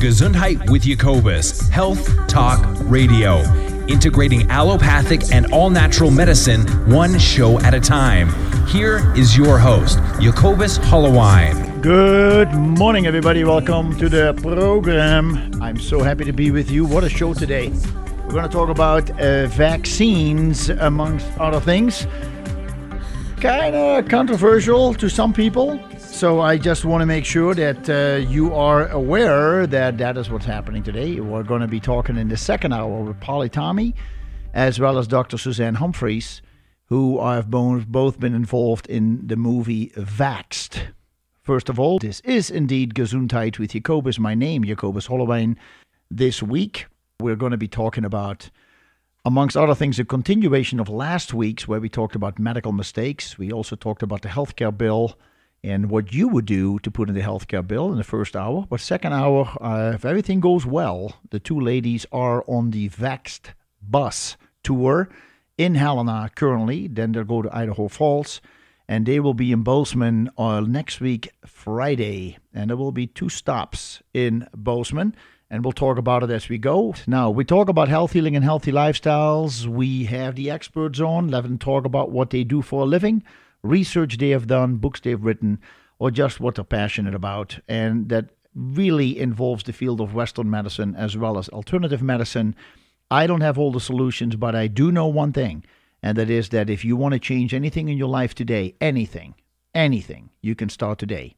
Gesundheit with Jacobus, Health Talk Radio, integrating allopathic and all natural medicine one show at a time. Here is your host, Jacobus Hollowine. Good morning, everybody. Welcome to the program. I'm so happy to be with you. What a show today! We're going to talk about uh, vaccines, amongst other things. Kind of controversial to some people. So I just want to make sure that uh, you are aware that that is what's happening today. We're going to be talking in the second hour with Polly Tommey, as well as Dr. Suzanne Humphries, who have both been involved in the movie Vaxxed. First of all, this is indeed Gesundheit with Jacobus. My name, Jacobus Hollowijn. This week, we're going to be talking about, amongst other things, a continuation of last week's where we talked about medical mistakes. We also talked about the healthcare bill and what you would do to put in the healthcare bill in the first hour. But second hour, uh, if everything goes well, the two ladies are on the Vaxxed bus tour in Helena currently. Then they'll go to Idaho Falls, and they will be in Bozeman uh, next week, Friday. And there will be two stops in Bozeman. And we'll talk about it as we go. Now, we talk about health healing and healthy lifestyles. We have the experts on. Let them talk about what they do for a living research they have done, books they've written, or just what they're passionate about. And that really involves the field of Western medicine as well as alternative medicine. I don't have all the solutions, but I do know one thing, and that is that if you want to change anything in your life today, anything, anything, you can start today.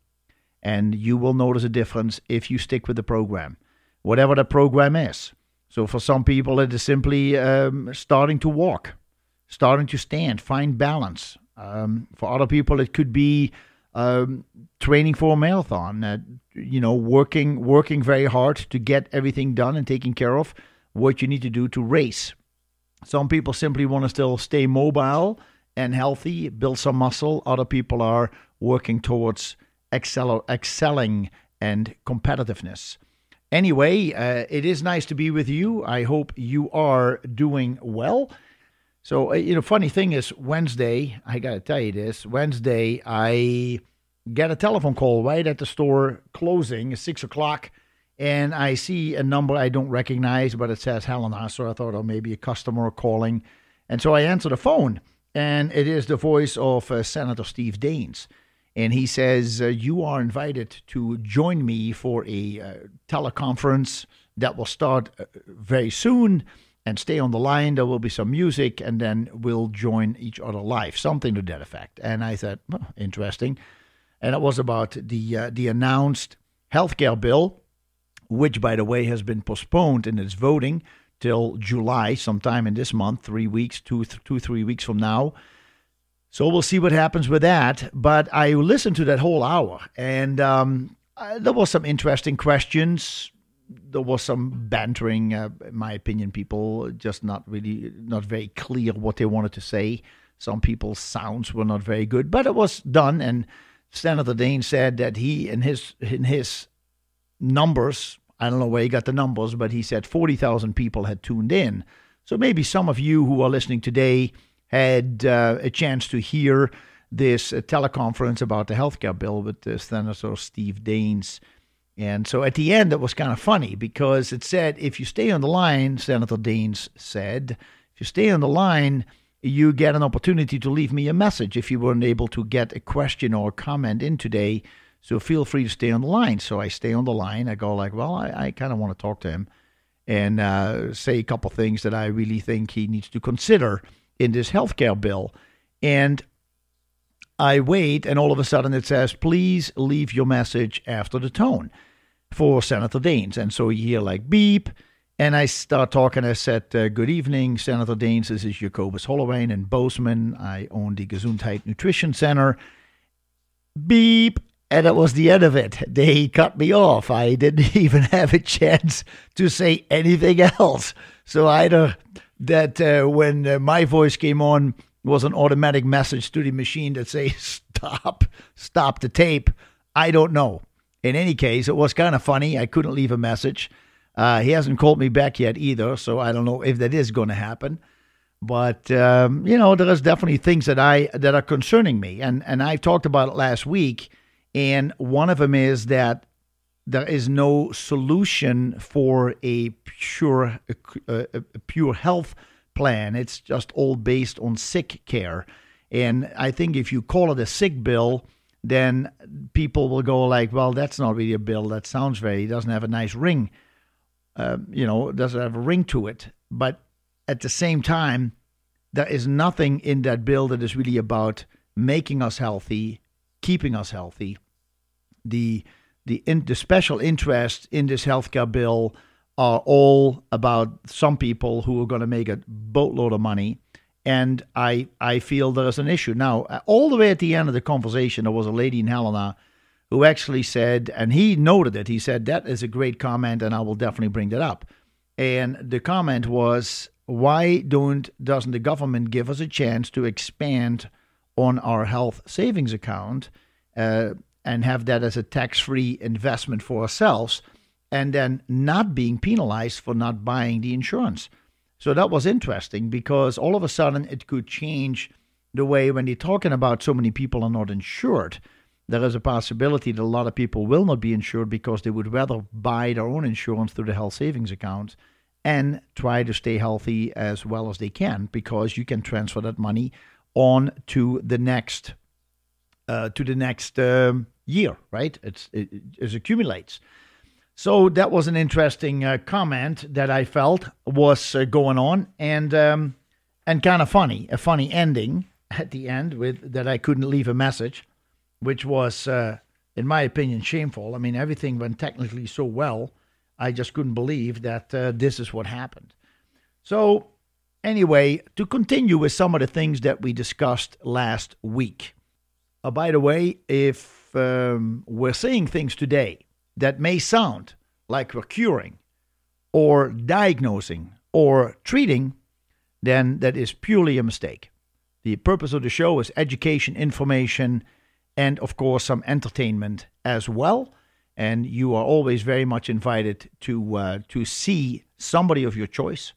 And you will notice a difference if you stick with the program, whatever the program is. So for some people, it is simply um, starting to walk, starting to stand, find balance, um, for other people, it could be um, training for a marathon. Uh, you know, working working very hard to get everything done and taken care of. What you need to do to race. Some people simply want to still stay mobile and healthy, build some muscle. Other people are working towards excel- excelling and competitiveness. Anyway, uh, it is nice to be with you. I hope you are doing well. So, uh, you know, funny thing is, Wednesday, I got to tell you this Wednesday, I get a telephone call right at the store closing, six o'clock, and I see a number I don't recognize, but it says Helena. So I thought, oh, maybe a customer calling. And so I answer the phone, and it is the voice of uh, Senator Steve Daines. And he says, uh, You are invited to join me for a uh, teleconference that will start uh, very soon and stay on the line. There will be some music, and then we'll join each other live, something to that effect. And I thought, well, interesting. And it was about the uh, the announced healthcare bill, which, by the way, has been postponed in its voting till July, sometime in this month, three weeks, two, th- two, three weeks from now. So we'll see what happens with that. But I listened to that whole hour, and um, uh, there was some interesting questions there was some bantering, uh, in my opinion. People just not really, not very clear what they wanted to say. Some people's sounds were not very good, but it was done. And Senator Daines said that he, in his in his numbers, I don't know where he got the numbers, but he said forty thousand people had tuned in. So maybe some of you who are listening today had uh, a chance to hear this uh, teleconference about the healthcare bill with uh, Senator Steve Daines and so at the end, it was kind of funny because it said, if you stay on the line, Senator Daines said, if you stay on the line, you get an opportunity to leave me a message if you weren't able to get a question or a comment in today. So feel free to stay on the line. So I stay on the line. I go like, well, I, I kind of want to talk to him and uh, say a couple things that I really think he needs to consider in this health care bill. And I wait, and all of a sudden it says, please leave your message after the tone for Senator Daines. And so you hear like beep, and I start talking. I said, uh, Good evening, Senator Daines. This is Jacobus Holloway in Bozeman. I own the Gesundheit Nutrition Center. Beep. And that was the end of it. They cut me off. I didn't even have a chance to say anything else. So either that uh, when uh, my voice came on, was an automatic message to the machine that say stop, stop the tape. I don't know. In any case, it was kind of funny. I couldn't leave a message. Uh, he hasn't called me back yet either, so I don't know if that is going to happen. But um, you know, there is definitely things that I that are concerning me, and and I talked about it last week. And one of them is that there is no solution for a pure a, a, pure health plan. It's just all based on sick care. And I think if you call it a sick bill, then people will go like, well, that's not really a bill. That sounds very, doesn't have a nice ring. Uh, you know, doesn't have a ring to it. But at the same time, there is nothing in that bill that is really about making us healthy, keeping us healthy. The the in, the special interest in this healthcare bill are all about some people who are going to make a boatload of money and I I feel there is an issue now. All the way at the end of the conversation, there was a lady in Helena who actually said, and he noted it. He said that is a great comment, and I will definitely bring that up. And the comment was, why don't doesn't the government give us a chance to expand on our health savings account uh, and have that as a tax-free investment for ourselves, and then not being penalized for not buying the insurance? So that was interesting because all of a sudden it could change the way when you're talking about so many people are not insured. There is a possibility that a lot of people will not be insured because they would rather buy their own insurance through the health savings account and try to stay healthy as well as they can because you can transfer that money on to the next uh, to the next um, year, right? It's, it, it accumulates. So that was an interesting uh, comment that I felt was uh, going on, and um, and kind of funny, a funny ending at the end with that I couldn't leave a message, which was, uh, in my opinion, shameful. I mean, everything went technically so well, I just couldn't believe that uh, this is what happened. So anyway, to continue with some of the things that we discussed last week. Uh, by the way, if um, we're saying things today that may sound like we're curing or diagnosing or treating, then that is purely a mistake. The purpose of the show is education, information, and of course some entertainment as well. And you are always very much invited to uh, to see somebody of your choice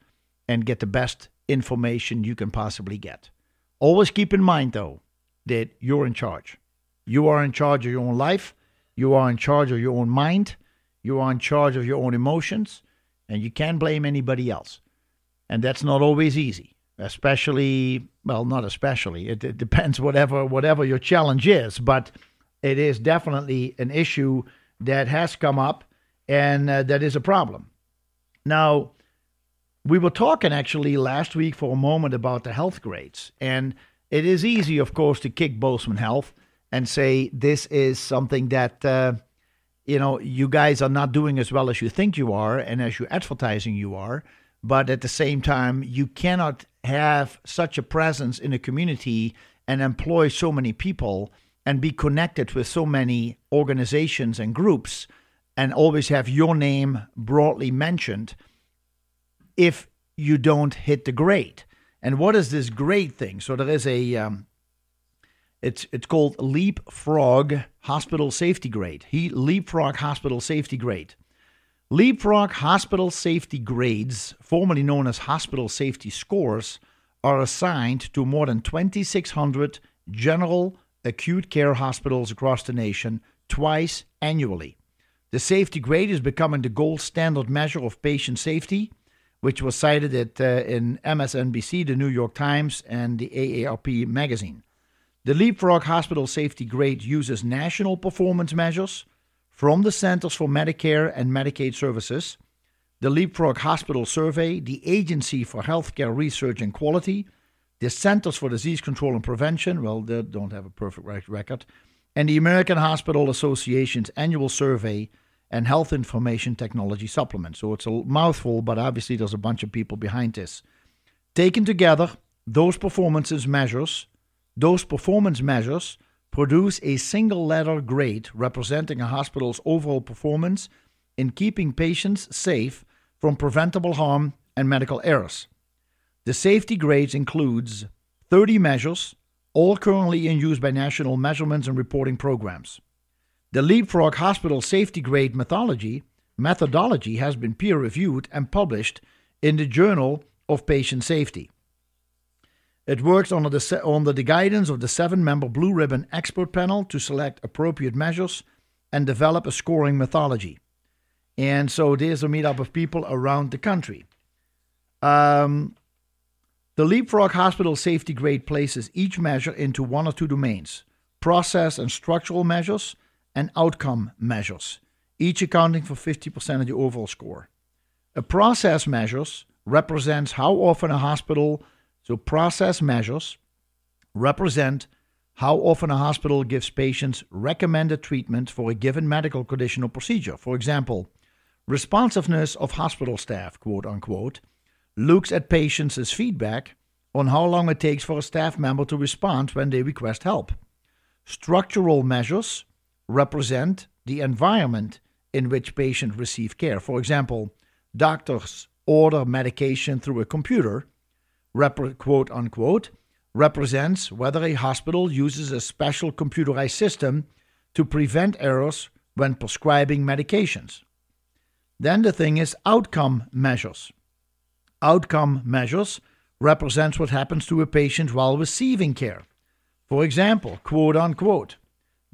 and get the best information you can possibly get. Always keep in mind though that you're in charge. You are in charge of your own life you are in charge of your own mind. You are in charge of your own emotions, and you can't blame anybody else. And that's not always easy, especially well, not especially. It, it depends whatever whatever your challenge is, but it is definitely an issue that has come up and uh, that is a problem. Now, we were talking actually last week for a moment about the health grades, and it is easy, of course, to kick Bozeman Health and say this is something that uh, you know you guys are not doing as well as you think you are and as you're advertising you are but at the same time you cannot have such a presence in a community and employ so many people and be connected with so many organizations and groups and always have your name broadly mentioned if you don't hit the grade. And what is this grade thing? So there is a um, it's it's called Leapfrog Hospital Safety Grade. He Leapfrog Hospital Safety Grade. Leapfrog Hospital Safety Grades, formerly known as Hospital Safety Scores, are assigned to more than 2,600 general acute care hospitals across the nation twice annually. The safety grade is becoming the gold standard measure of patient safety, which was cited at, uh, in MSNBC, the New York Times, and the AARP magazine. The Leapfrog Hospital Safety Grade uses national performance measures from the Centers for Medicare and Medicaid Services, the Leapfrog Hospital Survey, the Agency for Healthcare Research and Quality, the Centers for Disease Control and Prevention, well, they don't have a perfect record, and the American Hospital Association's annual survey and health information technology supplement. So it's a mouthful, but obviously there's a bunch of people behind this. Taken together, those performances measures those performance measures produce a single letter grade representing a hospital's overall performance in keeping patients safe from preventable harm and medical errors. The safety grades includes 30 measures, all currently in use by national measurements and reporting programs. The Leapfrog Hospital Safety Grade methodology, methodology has been peer reviewed and published in the Journal of Patient Safety. It works under the, under the guidance of the seven member Blue Ribbon expert panel to select appropriate measures and develop a scoring methodology. And so there's a meetup of people around the country. Um, the Leapfrog Hospital Safety Grade places each measure into one or two domains process and structural measures, and outcome measures, each accounting for 50% of the overall score. A process measures represents how often a hospital, so process measures represent how often a hospital gives patients recommended treatment for a given medical condition or procedure. For example, responsiveness of hospital staff, quote unquote, looks at patients' feedback on how long it takes for a staff member to respond when they request help. Structural measures represent the environment in which patients receive care. For example, doctors order medication through a computer, rep- quote unquote, represents whether a hospital uses a special computerized system to prevent errors when prescribing medications. Then the thing is outcome measures. Outcome measures represents what happens to a patient while receiving care. For example, quote unquote,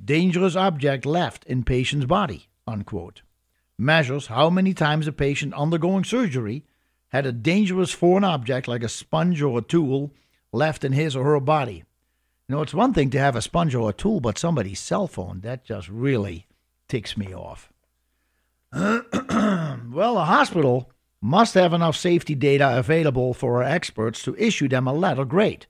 dangerous object left in patient's body, unquote, measures how many times a patient undergoing surgery had a dangerous foreign object like a sponge or a tool left in his or her body. You know, it's one thing to have a sponge or a tool, but somebody's cell phone, that just really ticks me off. well, a hospital must have enough safety data available for our experts to issue them a letter grade.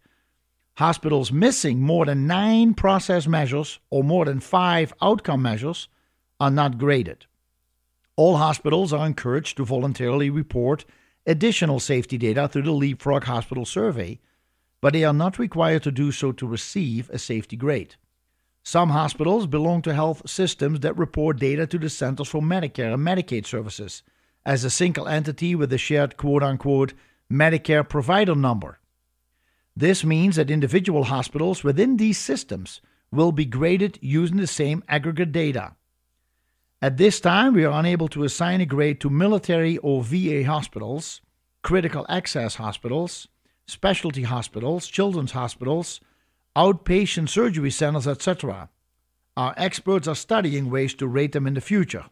Hospitals missing more than nine process measures or more than five outcome measures are not graded. All hospitals are encouraged to voluntarily report additional safety data through the Leapfrog Hospital Survey, but they are not required to do so to receive a safety grade. Some hospitals belong to health systems that report data to the Centers for Medicare and Medicaid Services as a single entity with a shared quote unquote Medicare provider number. This means that individual hospitals within these systems will be graded using the same aggregate data. At this time, we are unable to assign a grade to military or VA hospitals, critical access hospitals, specialty hospitals, children's hospitals, outpatient surgery centers, etc. Our experts are studying ways to rate them in the future.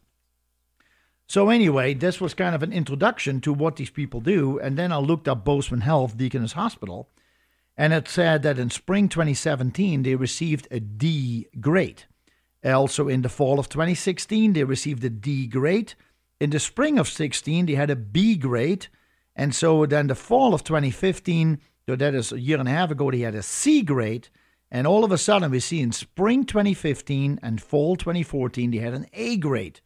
So, anyway, this was kind of an introduction to what these people do. And then I looked up Bozeman Health Deaconess Hospital, and it said that in spring 2017, they received a D grade. Also, in the fall of 2016, they received a D grade. In the spring of 16, they had a B grade. And so then the fall of 2015, so that is a year and a half ago, they had a C grade. And all of a sudden, we see in spring 2015 and fall 2014, they had an A grade.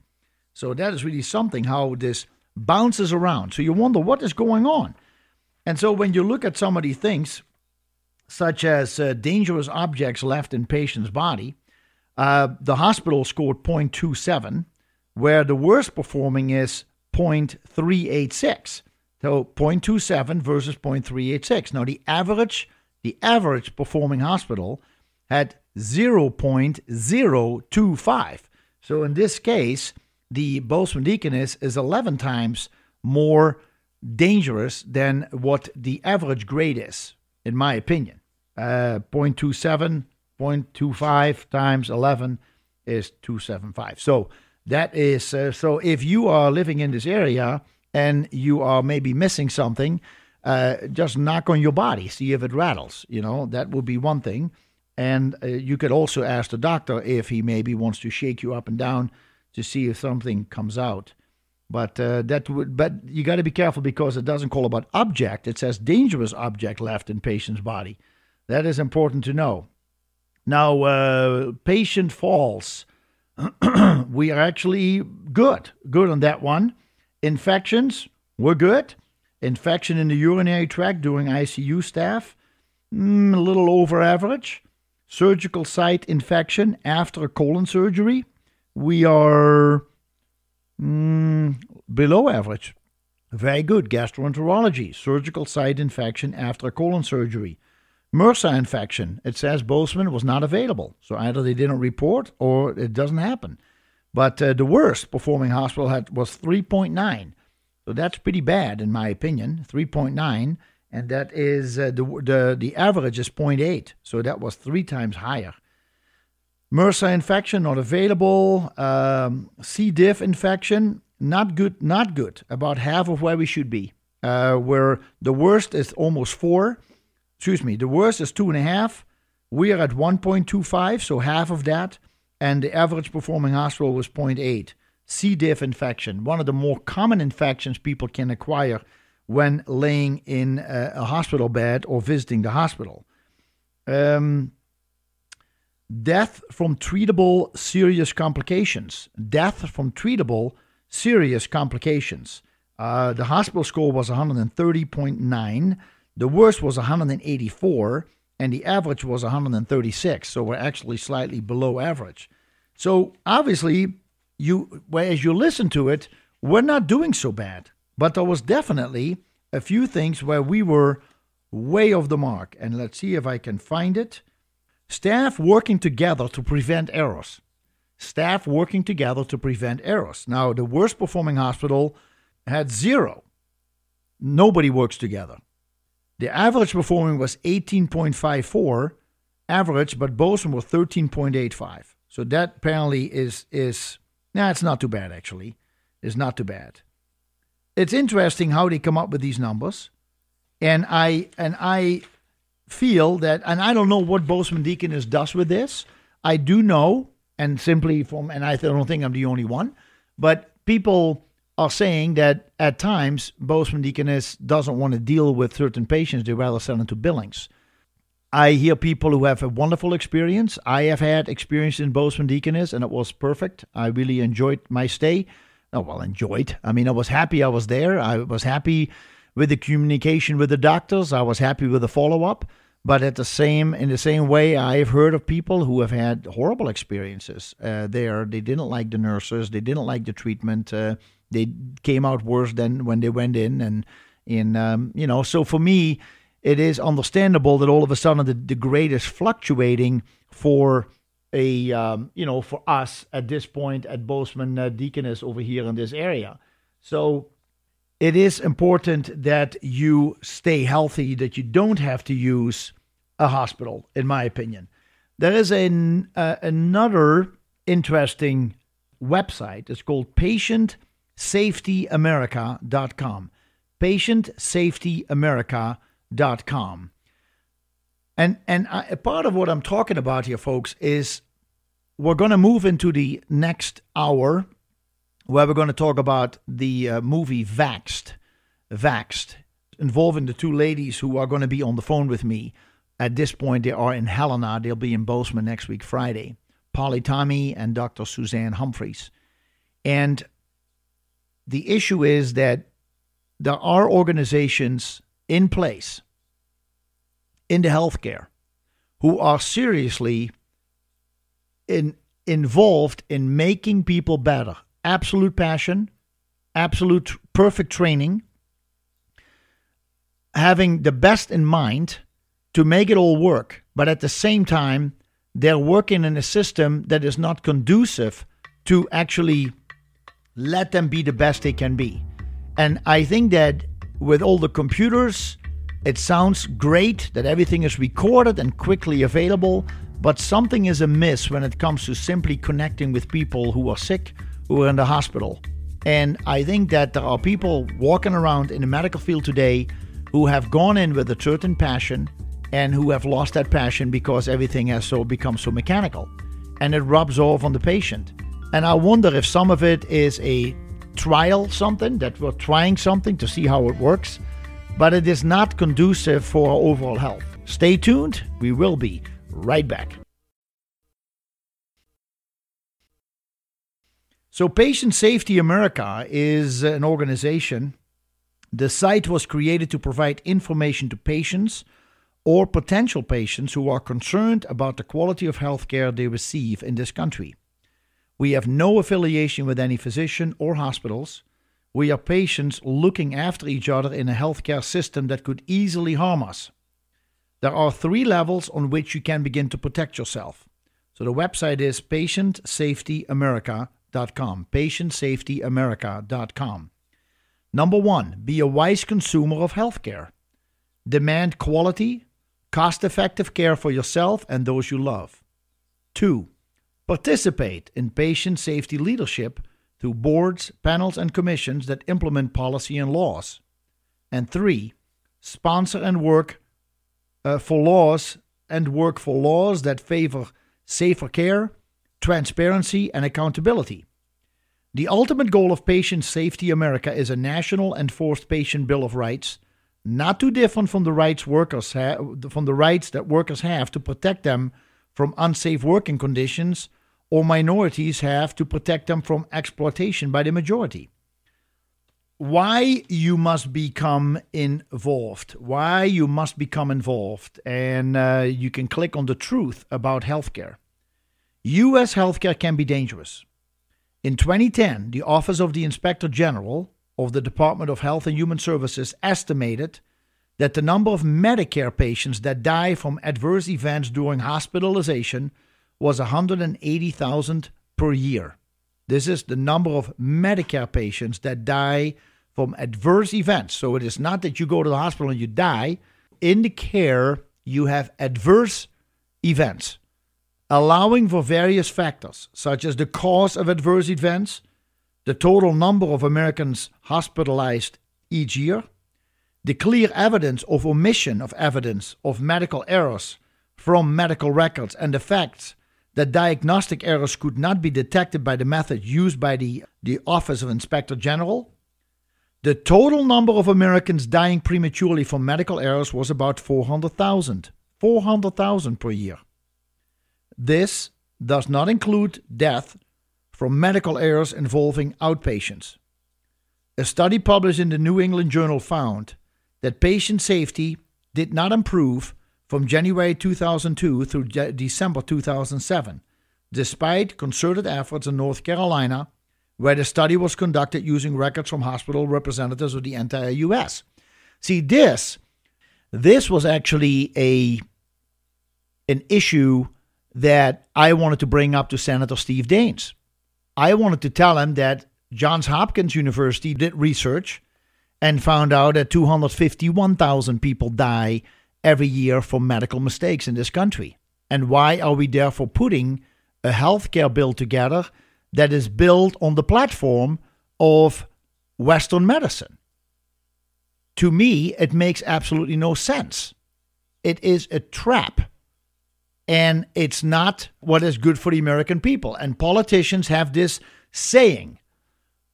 So that is really something how this bounces around. So you wonder what is going on. And so when you look at some of these things, such as uh, dangerous objects left in patient's body, uh, the hospital scored 0.27, where the worst performing is 0.386. So 0.27 versus 0.386. Now the average, the average performing hospital had 0.025. So in this case, the Bozeman Deaconess is 11 times more dangerous than what the average grade is, in my opinion. Uh, 0.27 0.25 times 11 is 275. So that is uh, so if you are living in this area and you are maybe missing something, uh, just knock on your body, see if it rattles. You know, that would be one thing. And uh, you could also ask the doctor if he maybe wants to shake you up and down to see if something comes out. But uh, that would, but you got to be careful because it doesn't call about object. It says dangerous object left in patient's body. That is important to know. Now, uh, patient falls. we are actually good, good on that one. Infections, we're good. Infection in the urinary tract during ICU staff, mm, a little over average. Surgical site infection after a colon surgery, we are mm, below average. Very good. Gastroenterology, surgical site infection after colon surgery. MRSA infection, it says Bozeman was not available. So either they didn't report or it doesn't happen. But uh, the worst performing hospital had was 3.9. So that's pretty bad in my opinion, 3.9. And that is uh, the, the, the average is 0.8. So that was three times higher. MRSA infection not available. Um, C. diff infection not good. Not good. About half of where we should be. Uh, where the worst is almost four. Excuse me. The worst is two and a half. We are at 1.25, so half of that. And the average performing hospital was 0.8. C. diff infection, one of the more common infections people can acquire when laying in a, a hospital bed or visiting the hospital. Um, death from treatable serious complications. Death from treatable serious complications. Uh, the hospital score was 130.9. The worst was 184, and the average was 136. So we're actually slightly below average. So obviously, you as you listen to it, we're not doing so bad. But there was definitely a few things where we were way off the mark. And let's see if I can find it. Staff working together to prevent errors. Staff working together to prevent errors. Now, the worst performing hospital had zero. Nobody works together. The average performing was 18.54 average, but Bozeman was 13.85. So that apparently is is nah, it's not too bad actually. It's not too bad. It's interesting how they come up with these numbers, and I and I feel that, and I don't know what Bozeman Deaconess does with this. I do know, and simply from, and I don't think I'm the only one, but people are saying that at times Bozeman Deaconess doesn't want to deal with certain patients; they rather send them to Billings. I hear people who have a wonderful experience. I have had experience in Bozeman Deaconess, and it was perfect. I really enjoyed my stay. Oh, well, enjoyed. I mean, I was happy I was there. I was happy with the communication with the doctors. I was happy with the follow up. But at the same, in the same way, I've heard of people who have had horrible experiences uh, there. They didn't like the nurses. They didn't like the treatment. Uh, they came out worse than when they went in, and in um, you know. So for me, it is understandable that all of a sudden the, the grade is fluctuating for a um, you know for us at this point at Bozeman uh, Deaconess over here in this area. So it is important that you stay healthy, that you don't have to use a hospital, in my opinion. There is an, uh, another interesting website. It's called PatientSafetyAmerica.com. PatientSafetyAmerica.com com. And and I, part of what I'm talking about here, folks, is we're going to move into the next hour where we're going to talk about the uh, movie Vaxxed, Vaxxed, involving the two ladies who are going to be on the phone with me. At this point, they are in Helena. They'll be in Bozeman next week, Friday. Polly Tommey and Dr. Suzanne Humphries. And the issue is that there are organizations in place in the healthcare who are seriously in, involved in making people better. Absolute passion, absolute perfect training, having the best in mind to make it all work, but at the same time, they're working in a system that is not conducive to actually let them be the best they can be. And I think that with all the computers, it sounds great that everything is recorded and quickly available, but something is amiss when it comes to simply connecting with people who are sick, who are in the hospital. And I think that there are people walking around in the medical field today who have gone in with a certain passion and who have lost that passion because everything has so become so mechanical and it rubs off on the patient. And I wonder if some of it is a trial something that we're trying something to see how it works but it is not conducive for our overall health. Stay tuned, we will be right back. So, Patient Safety America is an organization. The site was created to provide information to patients or potential patients who are concerned about the quality of healthcare they receive in this country. We have no affiliation with any physician or hospitals. We are patients looking after each other in a healthcare system that could easily harm us. There are three levels on which you can begin to protect yourself. So the website is patientsafetyamerica.com. Patientsafetyamerica.com. Number one, be a wise consumer of healthcare. Demand quality, cost effective care for yourself and those you love. Two, participate in patient safety leadership through boards, panels, and commissions that implement policy and laws. And three, sponsor and work uh, for laws and work for laws that favor safer care, transparency, and accountability. The ultimate goal of Patient Safety America is a national enforced patient bill of rights, not too different from the rights workers have, from the rights that workers have to protect them from unsafe working conditions or minorities have to protect them from exploitation by the majority. Why you must become involved, why you must become involved, and uh, you can click on the truth about healthcare. U.S. healthcare can be dangerous. In 2010, the Office of the Inspector General of the Department of Health and Human Services estimated that the number of Medicare patients that die from adverse events during hospitalization was 180,000 per year. This is the number of Medicare patients that die from adverse events. So it is not that you go to the hospital and you die. In the care, you have adverse events, allowing for various factors, such as the cause of adverse events, the total number of Americans hospitalized each year, the clear evidence of omission of evidence of medical errors from medical records, and the fact that diagnostic errors could not be detected by the method used by the, the Office of Inspector General. The total number of Americans dying prematurely from medical errors was about 400,000. 400,000 per year. This does not include death from medical errors involving outpatients. A study published in the New England Journal found that patient safety did not improve from January 2002 through de- December 2007, despite concerted efforts in North Carolina, where the study was conducted using records from hospital representatives of the entire U.S. See, this this was actually a an issue that I wanted to bring up to Senator Steve Daines. I wanted to tell him that Johns Hopkins University did research and found out that 251,000 people die every year for medical mistakes in this country. And why are we therefore putting a healthcare bill together that is built on the platform of Western medicine? To me, it makes absolutely no sense. It is a trap and it's not what is good for the American people. And politicians have this saying,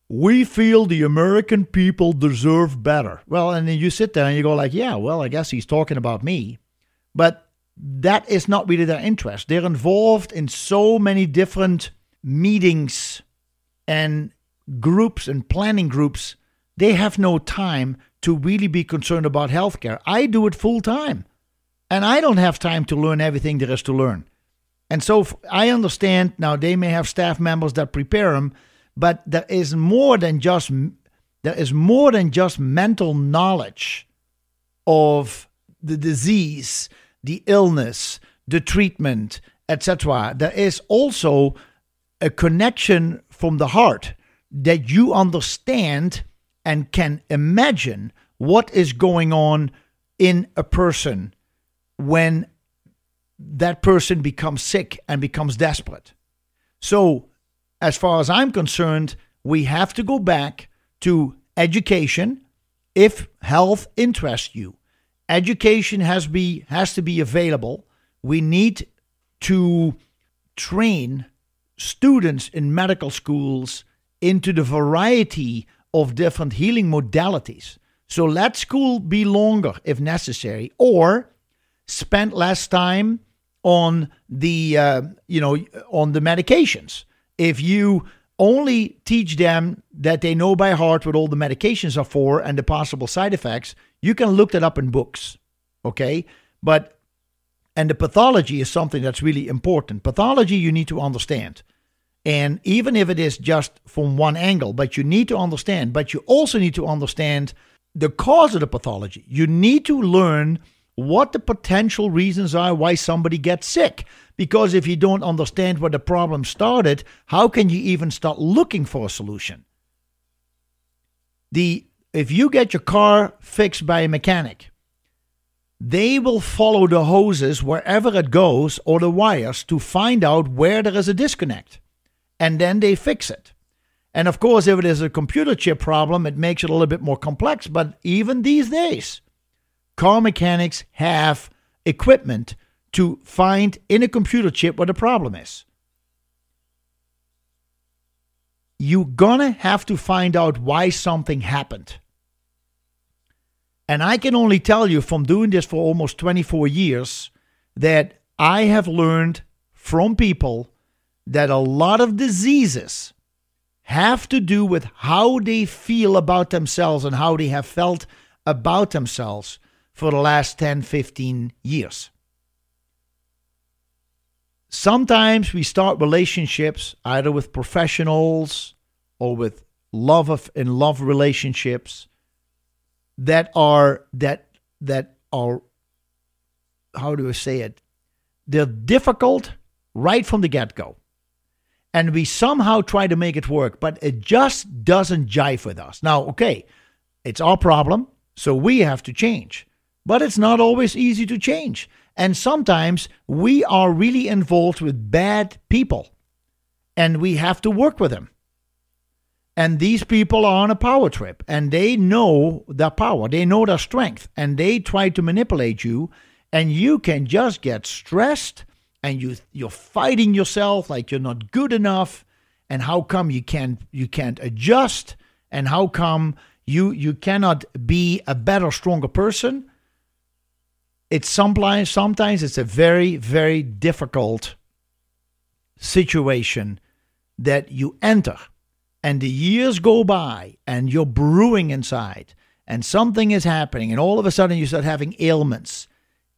we feel the American people deserve better. Well, and then you sit there and you go like, yeah, well, I guess he's talking about me. But that is not really their interest. They're involved in so many different meetings and groups and planning groups. They have no time to really be concerned about healthcare. I do it full time. And I don't have time to learn everything there is to learn. And so I understand now they may have staff members that prepare them, but there is more than just there is more than just mental knowledge of the disease, the illness, the treatment, etc. There is also a connection from the heart that you understand and can imagine what is going on in a person when that person becomes sick and becomes desperate. So, as far as I'm concerned, we have to go back to education if health interests you. Education has be has to be available. We need to train students in medical schools into the variety of different healing modalities. So let school be longer if necessary, or spend less time on the uh, you know on the medications. If you only teach them that they know by heart what all the medications are for and the possible side effects, you can look that up in books. Okay, but and the pathology is something that's really important. Pathology you need to understand. And even if it is just from one angle, but you need to understand, but you also need to understand the cause of the pathology. You need to learn what the potential reasons are why somebody gets sick. Because if you don't understand where the problem started, how can you even start looking for a solution? The if you get your car fixed by a mechanic they will follow the hoses wherever it goes or the wires to find out where there is a disconnect. And then they fix it. And of course, if it is a computer chip problem, it makes it a little bit more complex. But even these days, car mechanics have equipment to find in a computer chip what the problem is. You're gonna have to find out why something happened. And I can only tell you from doing this for almost 24 years that I have learned from people that a lot of diseases have to do with how they feel about themselves and how they have felt about themselves for the last 10, 15 years. Sometimes we start relationships either with professionals or with love of in love relationships that are that that are how do I say it? They're difficult right from the get-go and we somehow try to make it work, but it just doesn't jive with us. Now, okay, it's our problem, so we have to change. But it's not always easy to change. And sometimes we are really involved with bad people, and we have to work with them. And these people are on a power trip, and they know their power, they know their strength, and they try to manipulate you, and you can just get stressed and you you're fighting yourself like you're not good enough and how come you can't you can't adjust and how come you you cannot be a better stronger person it's sometimes sometimes it's a very very difficult situation that you enter and the years go by and you're brewing inside and something is happening and all of a sudden you start having ailments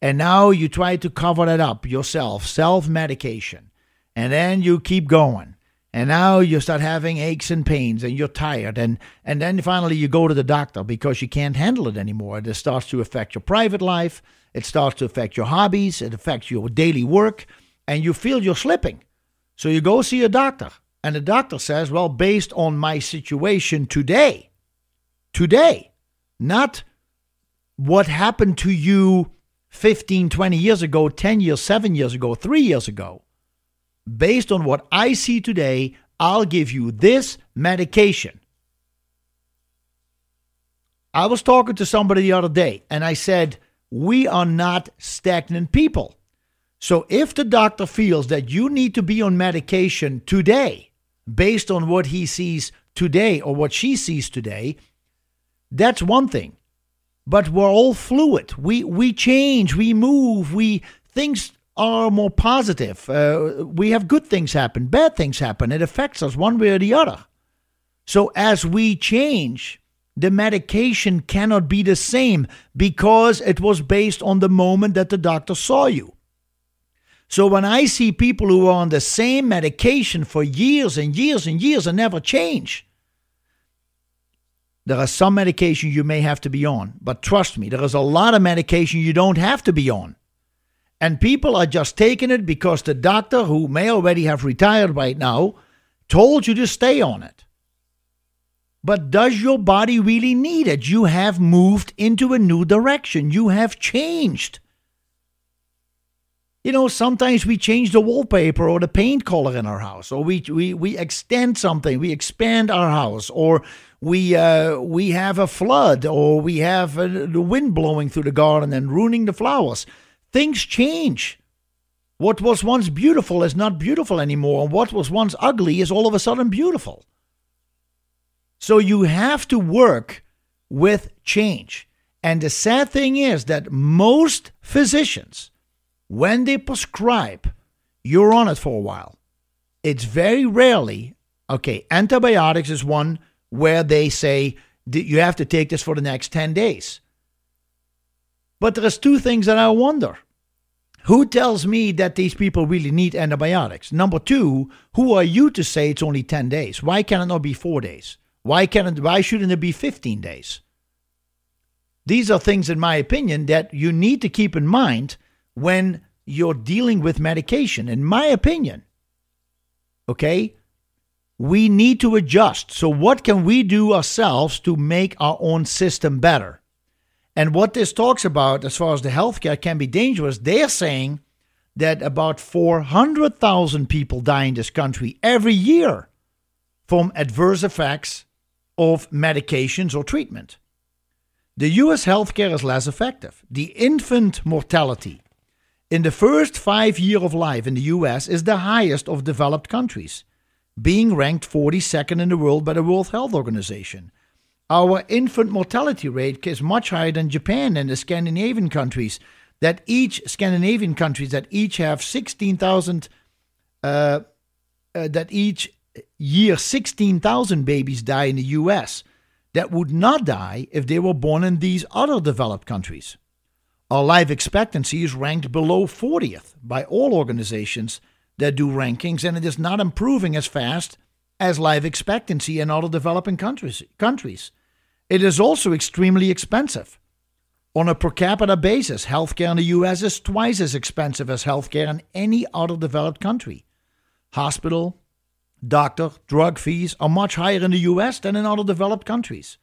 and now you try to cover that up yourself, self medication. And then you keep going. And now you start having aches and pains and you're tired. And, and then finally you go to the doctor because you can't handle it anymore. It starts to affect your private life. It starts to affect your hobbies. It affects your daily work. And you feel you're slipping. So you go see a doctor. And the doctor says, well, based on my situation today, today, not what happened to you 15, 20 years ago, 10 years, 7 years ago, 3 years ago, based on what I see today, I'll give you this medication. I was talking to somebody the other day and I said, We are not stagnant people. So if the doctor feels that you need to be on medication today, based on what he sees today or what she sees today, that's one thing but we're all fluid. We we change, we move, we things are more positive. Uh, we have good things happen, bad things happen. It affects us one way or the other. So as we change, the medication cannot be the same because it was based on the moment that the doctor saw you. So when I see people who are on the same medication for years and years and years and never change, there are some medication you may have to be on, but trust me, there is a lot of medication you don't have to be on. And people are just taking it because the doctor, who may already have retired right now, told you to stay on it. But does your body really need it? You have moved into a new direction. You have changed. You know, sometimes we change the wallpaper or the paint color in our house, or we, we, we extend something, we expand our house, or we uh, we have a flood or we have uh, the wind blowing through the garden and ruining the flowers. Things change. What was once beautiful is not beautiful anymore, and what was once ugly is all of a sudden beautiful. So you have to work with change. And the sad thing is that most physicians, when they prescribe, you're on it for a while. It's very rarely, okay, antibiotics is one where they say you have to take this for the next 10 days. But there's two things that I wonder. Who tells me that these people really need antibiotics? Number two, who are you to say it's only 10 days? Why can't it not be four days? Why can't why shouldn't it be 15 days? These are things, in my opinion, that you need to keep in mind when you're dealing with medication, in my opinion. Okay? we need to adjust. So, what can we do ourselves to make our own system better? And what this talks about, as far as the healthcare can be dangerous, they're saying that about 400,000 people die in this country every year from adverse effects of medications or treatment. The US healthcare is less effective. The infant mortality in the first five years of life in the US is the highest of developed countries, being ranked 42nd in the world by the World Health Organization. Our infant mortality rate is much higher than Japan and the Scandinavian countries. That each Scandinavian countries that each have 16,000, uh, uh, that each year 16,000 babies die in the U.S. that would not die if they were born in these other developed countries. Our life expectancy is ranked below 40th by all organizations that do rankings, and it is not improving as fast as life expectancy in other developing countries. countries. It is also extremely expensive. On a per capita basis, healthcare in the US is twice as expensive as healthcare in any other developed country. Hospital, doctor, drug fees are much higher in the US than in other developed countries.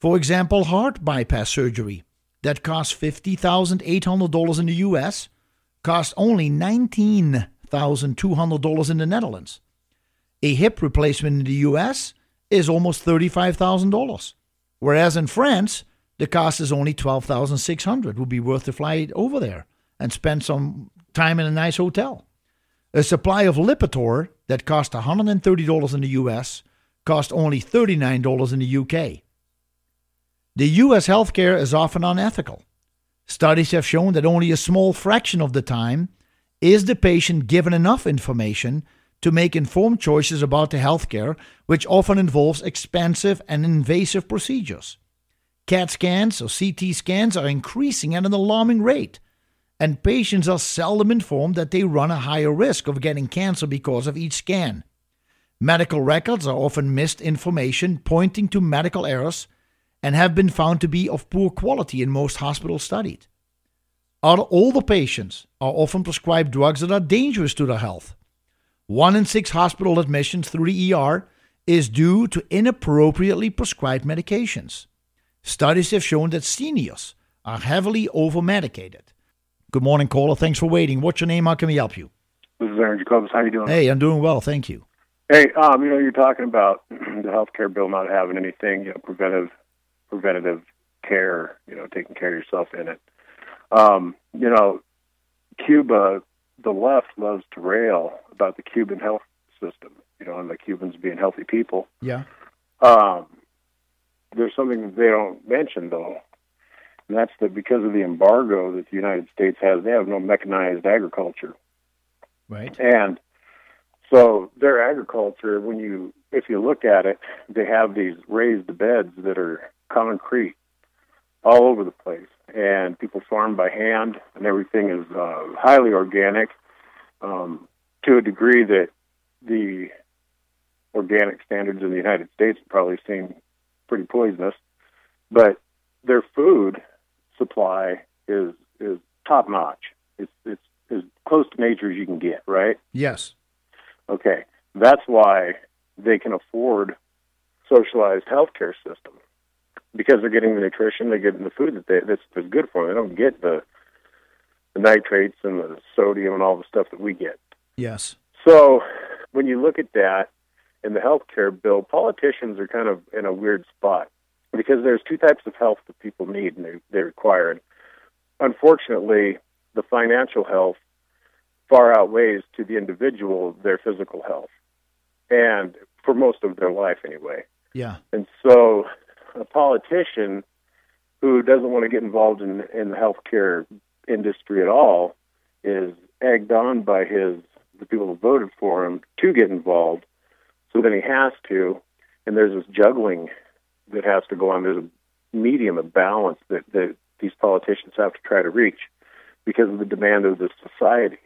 For example, heart bypass surgery that costs $50,800 in the US costs only $19,200 in the Netherlands. A hip replacement in the US is almost $35,000. Whereas in France, the cost is only 12600 It would be worth to fly over there and spend some time in a nice hotel. A supply of Lipitor that cost $130 in the US cost only $39 in the UK. The US healthcare is often unethical. Studies have shown that only a small fraction of the time is the patient given enough information to make informed choices about the healthcare, which often involves expensive and invasive procedures. CAT scans or CT scans are increasing at an alarming rate, and patients are seldom informed that they run a higher risk of getting cancer because of each scan. Medical records are often missed information pointing to medical errors and have been found to be of poor quality in most hospitals studied. Older patients are often prescribed drugs that are dangerous to their health. One in six hospital admissions through the ER is due to inappropriately prescribed medications. Studies have shown that seniors are heavily over medicated. Good morning, caller. Thanks for waiting. What's your name? How can we help you? This is Aaron Jacobus. How are you doing? Hey, I'm doing well. Thank you. Hey, um, you know, you're talking about the health care bill not having anything, you know, preventive preventative care, you know, taking care of yourself in it. Um, you know, Cuba the left loves to rail about the Cuban health system, you know, and the Cubans being healthy people. Yeah. Um, there's something they don't mention though, and that's that because of the embargo that the United States has, they have no mechanized agriculture. Right. And so their agriculture, when you if you look at it, they have these raised beds that are concrete all over the place and people farm by hand, and everything is uh, highly organic um, to a degree that the organic standards in the United States probably seem pretty poisonous. But their food supply is is top notch. It's it's as close to nature as you can get, right? Yes. Okay, that's why they can afford socialized healthcare system because they're getting the nutrition, they're getting the food that they, that's, that's good for them. They don't get the the nitrates and the sodium and all the stuff that we get. Yes. So when you look at that in the healthcare bill, politicians are kind of in a weird spot because there's two types of health that people need and they, they require. And unfortunately, the financial health far outweighs to the individual their physical health, and for most of their life anyway. Yeah. And so a politician who doesn't want to get involved in in the healthcare industry at all is egged on by his the people who voted for him to get involved. So then he has to, and there's this juggling that has to go on. There's a medium, of balance that, that these politicians have to try to reach because of the demand of the society.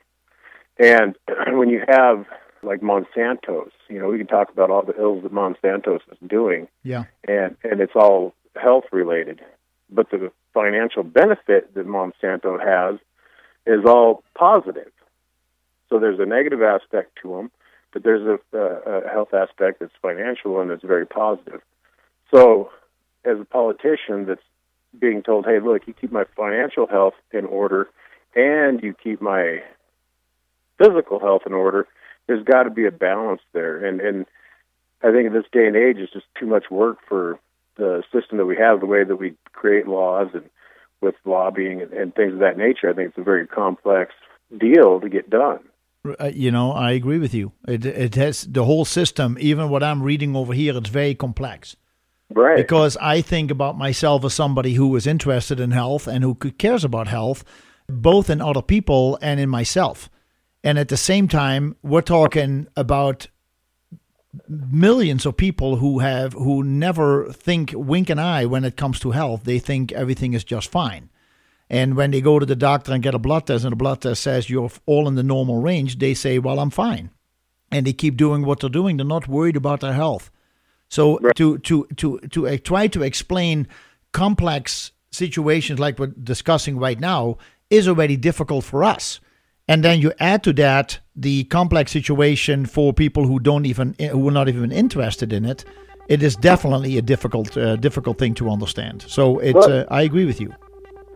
And when you have like Monsanto's. You know, we can talk about all the ills that Monsanto's is doing. Yeah. And and it's all health related. But the financial benefit that Monsanto has is all positive. So there's a negative aspect to them, but there's a, a health aspect that's financial and it's very positive. So as a politician that's being told, "Hey, look, you keep my financial health in order, and you keep my physical health in order." There's got to be a balance there, and and I think in this day and age, it's just too much work for the system that we have, the way that we create laws and with lobbying and, and things of that nature. I think it's a very complex deal to get done. Uh, you know, I agree with you. It it has the whole system. Even what I'm reading over here, it's very complex. Right. Because I think about myself as somebody who is interested in health and who cares about health, both in other people and in myself. And at the same time, we're talking about millions of people who have who never think wink an eye when it comes to health. They think everything is just fine. And when they go to the doctor and get a blood test and the blood test says you're all in the normal range, they say, "Well, I'm fine." And they keep doing what they're doing. They're not worried about their health. So Right. to to to to uh, try to explain complex situations like we're discussing right now is already difficult for us. And then you add to that the complex situation for people who don't even who are not even interested in it. It is definitely a difficult uh, difficult thing to understand. So it's Well- uh, I agree with you.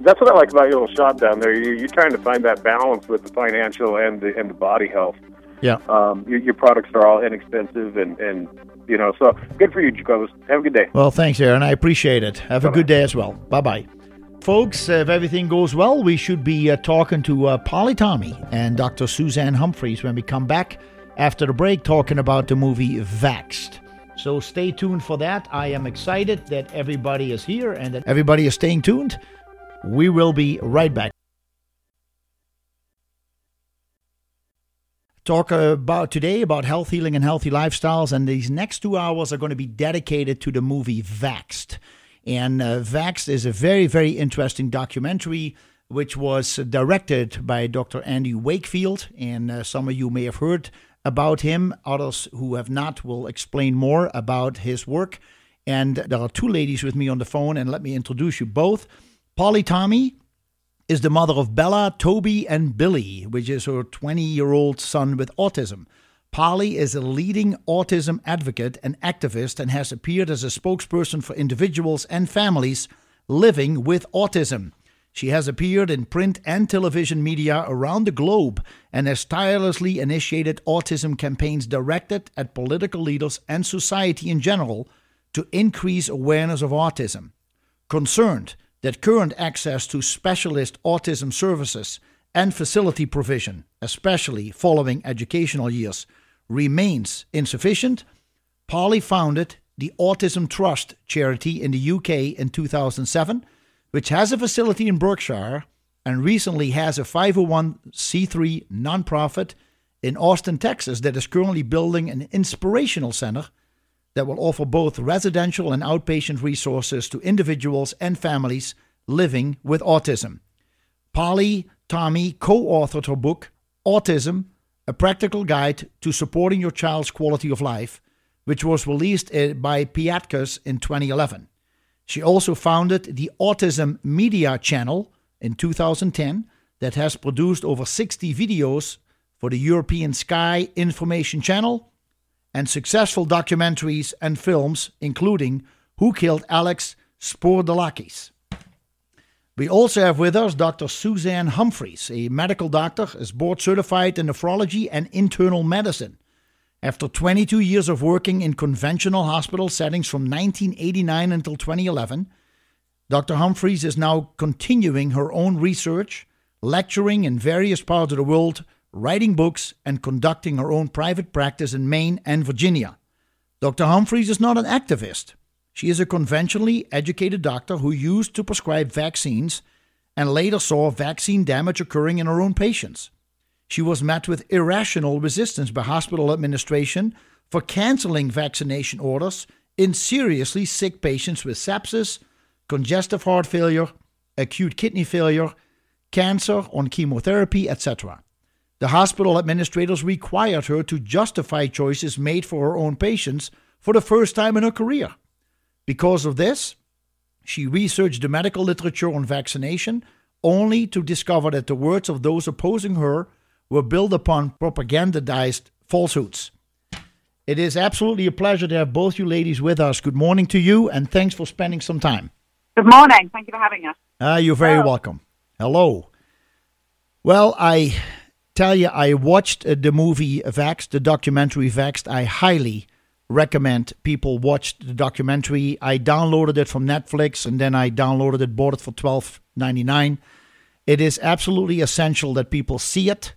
That's what I like about your little shop down there. You, you're trying to find that balance with the financial and the and the body health. Yeah. Um, your, your products are all inexpensive and and you know so good for you, Jacobus. Have a good day. Well, thanks, Aaron. I appreciate it. Have a good day as well. Bye bye. Folks, if everything goes well, we should be uh, talking to uh, Polly Tommey and Dr. Suzanne Humphries when we come back after the break talking about the movie Vaxxed. So stay tuned for that. I am excited that everybody is here and that everybody is staying tuned. We will be right back. Talk about today about health healing and healthy lifestyles. And these next two hours are going to be dedicated to the movie Vaxxed and uh, Vaxxed is a very very interesting documentary which was directed by dr andy wakefield. And uh, some of you may have heard about him. Others who have not will explain more about his work. And there are two ladies with me on the phone and let me introduce you both. Polly Tommey is the mother of Bella, Toby, and Billy, which is her 20 year old son with autism. Polly is a leading autism advocate and activist and has appeared as a spokesperson for individuals and families living with autism. She has appeared in print and television media around the globe and has tirelessly initiated autism campaigns directed at political leaders and society in general to increase awareness of autism. Concerned that current access to specialist autism services and facility provision, especially following educational years, remains insufficient, Polly founded the Autism Trust charity in the UK in 2007, which has a facility in Berkshire and recently has a 501c3 nonprofit in Austin, Texas, that is currently building an inspirational center that will offer both residential and outpatient resources to individuals and families living with autism. Polly Tommey co authored her book, Autism A Practical Guide to Supporting Your Child's Quality of Life, which was released uh, by Piatkus in 2011. She also founded the Autism Media Channel in 2010 that has produced over 60 videos for the European Sky Information Channel and successful documentaries and films, including Who Killed Alex Spourdalakis. We also have with us Dr. Suzanne Humphries, a medical doctor, is board certified in nephrology and internal medicine. After 22 years of working in conventional hospital settings from 1989 until 2011, Dr. Humphries is now continuing her own research, lecturing in various parts of the world, writing books, and conducting her own private practice in Maine and Virginia. Dr. Humphries is not an activist. She is a conventionally educated doctor who used to prescribe vaccines and later saw vaccine damage occurring in her own patients. She was met with irrational resistance by hospital administration for canceling vaccination orders in seriously sick patients with sepsis, congestive heart failure, acute kidney failure, cancer on chemotherapy, etc. The hospital administrators required her to justify choices made for her own patients for the first time in her career. Because of this, she researched the medical literature on vaccination only to discover that the words of those opposing her were built upon propagandized falsehoods. It is absolutely a pleasure to have both you ladies with us. Good morning to you, and thanks for spending some time. Good morning. Thank you for having us. Uh, you're very Hello. welcome. Hello. Well, I tell you, I watched uh, the movie Vaxxed, the documentary Vaxxed. I highly recommend people watch the documentary. I downloaded it from Netflix and then I downloaded it, bought it for twelve ninety nine. It is absolutely essential that people see it.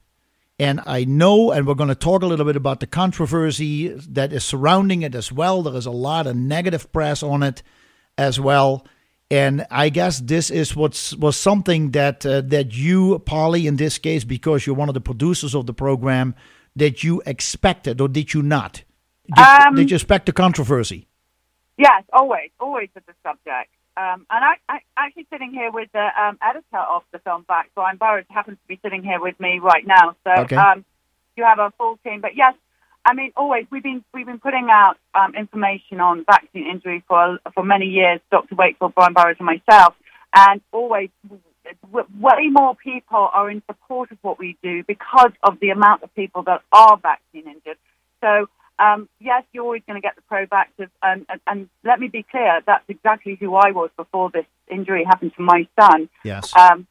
And I know, and we're going to talk a little bit about the controversy that is surrounding it as well. There is a lot of negative press on it as well. And I guess this is what's was something that uh, that you, Polly, in this case, because you're one of the producers of the program, that you expected, or did you not? Did, Um, did you expect the controversy? Yes, always, always with the subject. Um, and I, I actually sitting here with the um, editor of the film back, Brian Burrowes, happens to be sitting here with me right now. So Okay. um, you have a full team. But yes, I mean, always we've been we've been putting out um, information on vaccine injury for for many years. Dr. Wakefield, Brian Burrowes, and myself, and always way more people are in support of what we do because of the amount of people that are vaccine injured. So um, yes, you're always going to get the pro-vaxxers, and, and, and let me be clear, that's exactly who I was before this injury happened to my son. Yes. Um,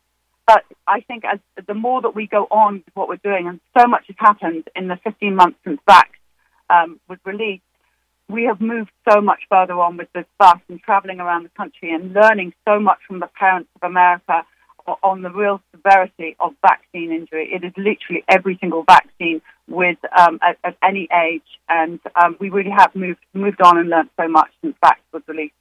but I think as the more that we go on with what we're doing, and so much has happened in the 15 months since Vax um, was released, we have moved so much further on with this bus and traveling around the country and learning so much from the parents of America on the real severity of vaccine injury. It is literally every single vaccine with um, at, at any age, and um, we really have moved moved on and learned so much since Vax was released.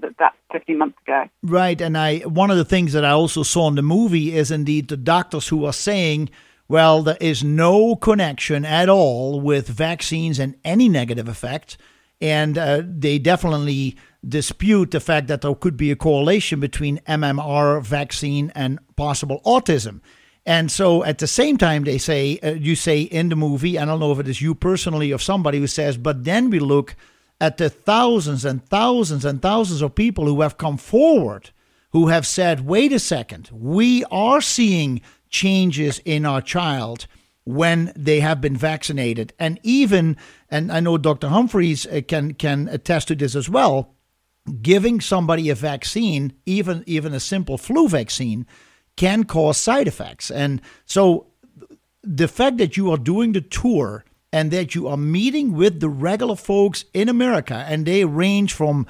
That, that 15 months ago. Right, and I one of the things that I also saw in the movie is indeed the doctors who are saying, well, there is no connection at all with vaccines and any negative effect, and uh, they definitely dispute the fact that there could be a correlation between MMR vaccine and possible autism. And so at the same time, they say, uh, you say in the movie, I don't know if it is you personally or somebody who says, but then we look at the thousands and thousands and thousands of people who have come forward who have said, wait a second, we are seeing changes in our child when they have been vaccinated. And even, and I know Dr. Humphries uh, can, can attest to this as well, giving somebody a vaccine, even, even a simple flu vaccine, can cause side effects. And so the fact that you are doing the tour and that you are meeting with the regular folks in America, and they range from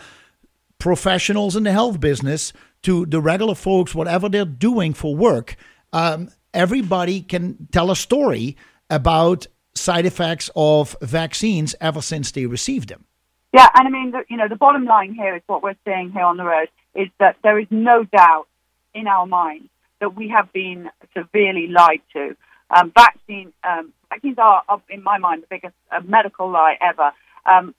professionals in the health business to the regular folks, whatever they're doing for work, um, everybody can tell a story about side effects of vaccines ever since they received them. Yeah, and I mean, the, you know, the bottom line here is what we're seeing here on the road is that there is no doubt in our minds that we have been severely lied to. Um, vaccine, um, vaccines are, are, in my mind, the biggest uh, medical lie ever. Um,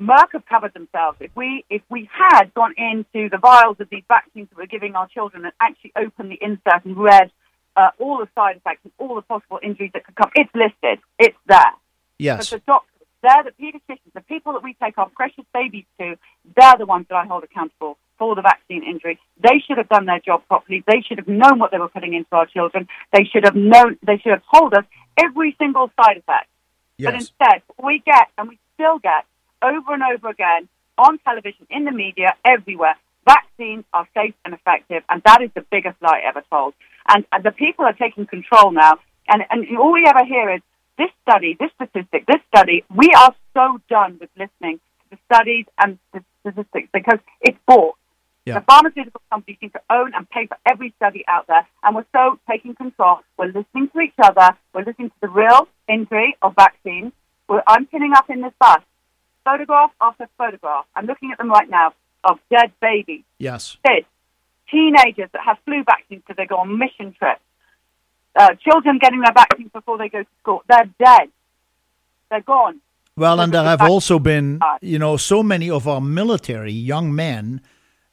Merck have covered themselves. If we if we had gone into the vials of these vaccines that we're giving our children and actually opened the insert and read uh, all the side effects and all the possible injuries that could come, it's listed. It's there. Yes. But the doctors, they're the pediatricians, the people that we take our precious babies to, they're the ones that I hold accountable for the vaccine injury. They should have done their job properly. They should have known what they were putting into our children. They should have known, they should have told us every single side effect. Yes. But instead, we get, and we still get, over and over again, on television, in the media, everywhere, vaccines are safe and effective, and that is the biggest lie ever told. And, and the people are taking control now, and, and all we ever hear is this study, this statistic, this study. We are so done with listening to the studies and the statistics because it's bought. Yeah. The pharmaceutical companies seem to own and pay for every study out there, and we're so taking control. We're listening to each other. We're listening to the real injury of vaccines. We're, I'm pinning up in this bus photograph after photograph. I'm looking at them right now of dead babies, Yes. kids, teenagers that have flu vaccines because they go on mission trips, uh, children getting their vaccines before they go to school. They're dead. They're gone. Well, and there have also been, you know, so many of our military young men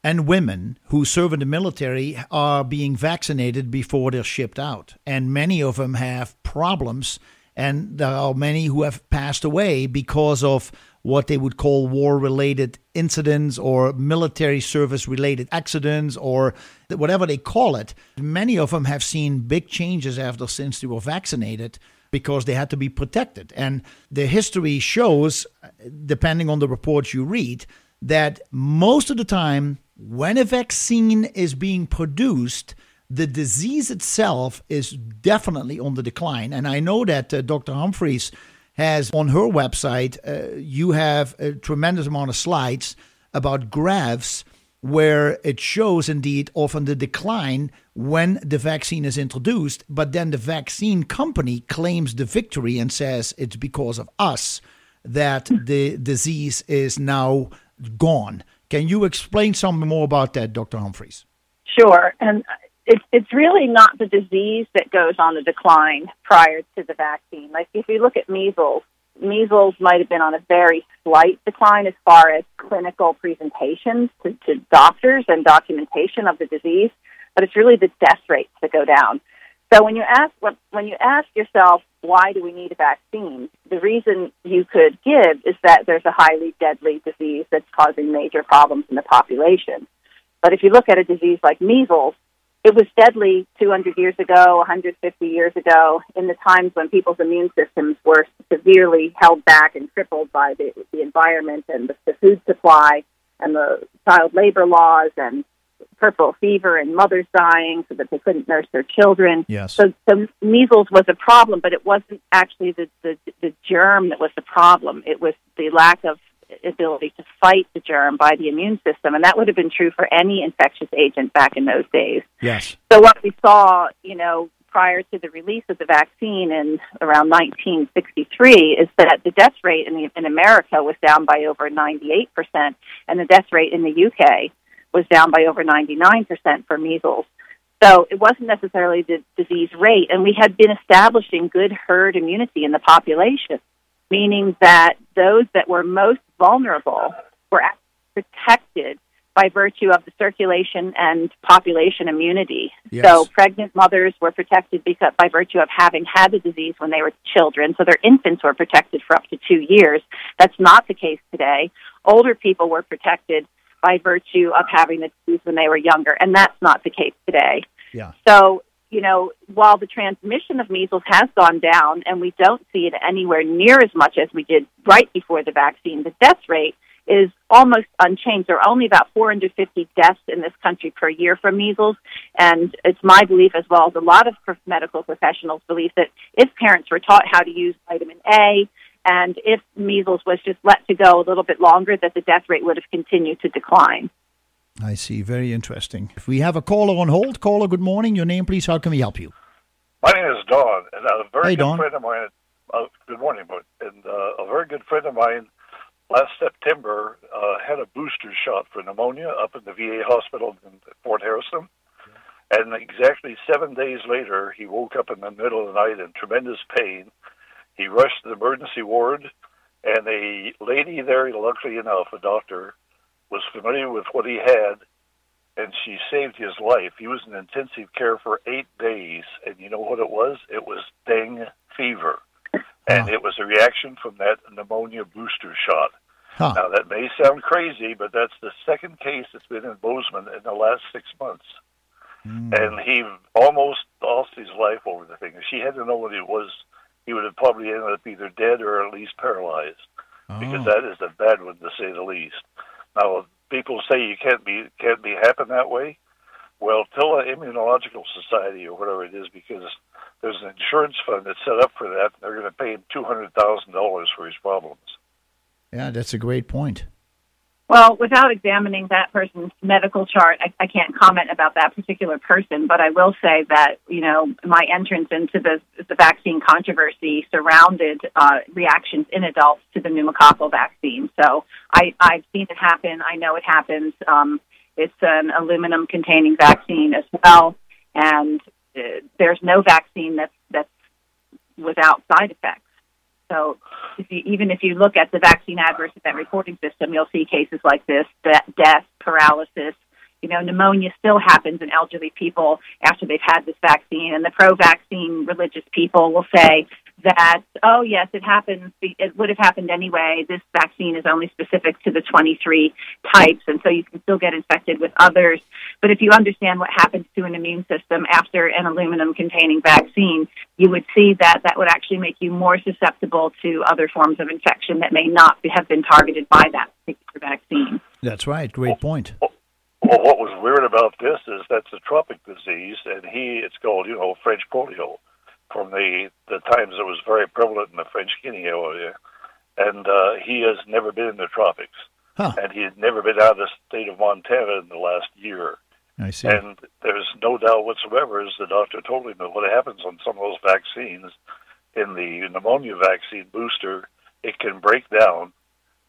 and women who serve in the military are being vaccinated before they're shipped out. And many of them have problems. And there are many who have passed away because of what they would call war related incidents or military service related accidents or whatever they call it. Many of them have seen big changes after since they were vaccinated because they had to be protected. And the history shows, uh, depending on the reports you read, that most of the time when a vaccine is being produced, the disease itself is definitely on the decline. And I know that uh, Dr. Humphries has on her website, uh, you have a tremendous amount of slides about graphs where it shows indeed often the decline when the vaccine is introduced, but then the vaccine company claims the victory and says it's because of us that the disease is now gone. Can you explain something more about that, Dr. Humphries? Sure. And it's it's really not the disease that goes on the decline prior to the vaccine. Like if you look at measles, measles might have been on a very slight decline as far as clinical presentations to, to doctors and documentation of the disease, but it's really the death rates that go down. So when you ask when you ask yourself why do we need a vaccine, the reason you could give is that there's a highly deadly disease that's causing major problems in the population. But if you look at a disease like measles, it was deadly 200 years ago, 150 years ago, in the times when people's immune systems were severely held back and crippled by the, the environment and the, the food supply and the child labor laws and puerperal fever and mothers dying so that they couldn't nurse their children. Yes. So, so measles was a problem, but it wasn't actually the, the, the germ that was the problem. It was the lack of ability to fight the germ by the immune system, and that would have been true for any infectious agent back in those days. Yes. So what we saw, you know, prior to the release of the vaccine in around 1963 is that the death rate in, the, in America was down by over 98%, and the death rate in the UK was down by over 99% for measles. So it wasn't necessarily the disease rate, and we had been establishing good herd immunity in the population meaning that those that were most vulnerable were protected by virtue of the circulation and population immunity. Yes. So pregnant mothers were protected because by virtue of having had the disease when they were children. So their infants were protected for up to two years. That's not the case today. Older people were protected by virtue of having the disease when they were younger, and that's not the case today. Yeah. So you know, while the transmission of measles has gone down and we don't see it anywhere near as much as we did right before the vaccine, the death rate is almost unchanged. There are only about 450 deaths in this country per year from measles, and it's my belief, as well as a lot of medical professionals' belief, that if parents were taught how to use vitamin A, and if measles was just let to go a little bit longer, that the death rate would have continued to decline. I see. Very interesting. If we have a caller on hold, caller, good morning. Your name, please. How can we help you? My name is Don, and a very hey, good Don. friend of mine. Uh, good morning, but and uh, a very good friend of mine last September uh, had a booster shot for pneumonia up in the VA hospital in Fort Harrison. And exactly seven days later, he woke up in the middle of the night in tremendous pain. He rushed to the emergency ward, and a lady there, luckily enough, a doctor, was familiar with what he had, and she saved his life. He was in intensive care for eight days, and you know what it was? It was dengue fever, and Huh. it was a reaction from that pneumonia booster shot. Huh. Now that may sound crazy, but that's the second case that's been in Bozeman in the last six months, Mm. and he almost lost his life over the thing. She had to know what it was, he would have probably ended up either dead or at least paralyzed because Oh. that is a bad one to say the least. Now, people say you can't be can't be happen that way. Well, tell an immunological society or whatever it is, because there's an insurance fund that's set up for that. They're going to pay him two hundred thousand dollars for his problems. Yeah, that's a great point. Well, without examining that person's medical chart, I, I can't comment about that particular person. But I will say that you know my entrance into the the vaccine controversy surrounded uh, reactions in adults to the pneumococcal vaccine. So I, I've seen it happen. I know it happens. Um, it's an aluminum containing vaccine as well, and uh, there's no vaccine that's that's without side effects. So if you, even if you look at the vaccine adverse event reporting system, you'll see cases like this: de- death, paralysis. You know, pneumonia still happens in elderly people after they've had this vaccine, and the pro-vaccine religious people will say that, oh yes, it happens. It would have happened anyway. This vaccine is only specific to the 23 types, and so you can still get infected with others. But if you understand what happens to an immune system after an aluminum-containing vaccine, you would see that that would actually make you more susceptible to other forms of infection that may not have been targeted by that particular vaccine. That's right. Great point. Well, what was weird about this is that's a tropic disease, and he it's called you know French polio from the the times it was very prevalent in the French Guiana area, and uh, he has never been in the tropics, Huh. and he had never been out of the state of Montana in the last year. I see. And there's no doubt whatsoever, as the doctor told him, that what happens on some of those vaccines, in the pneumonia vaccine booster, it can break down.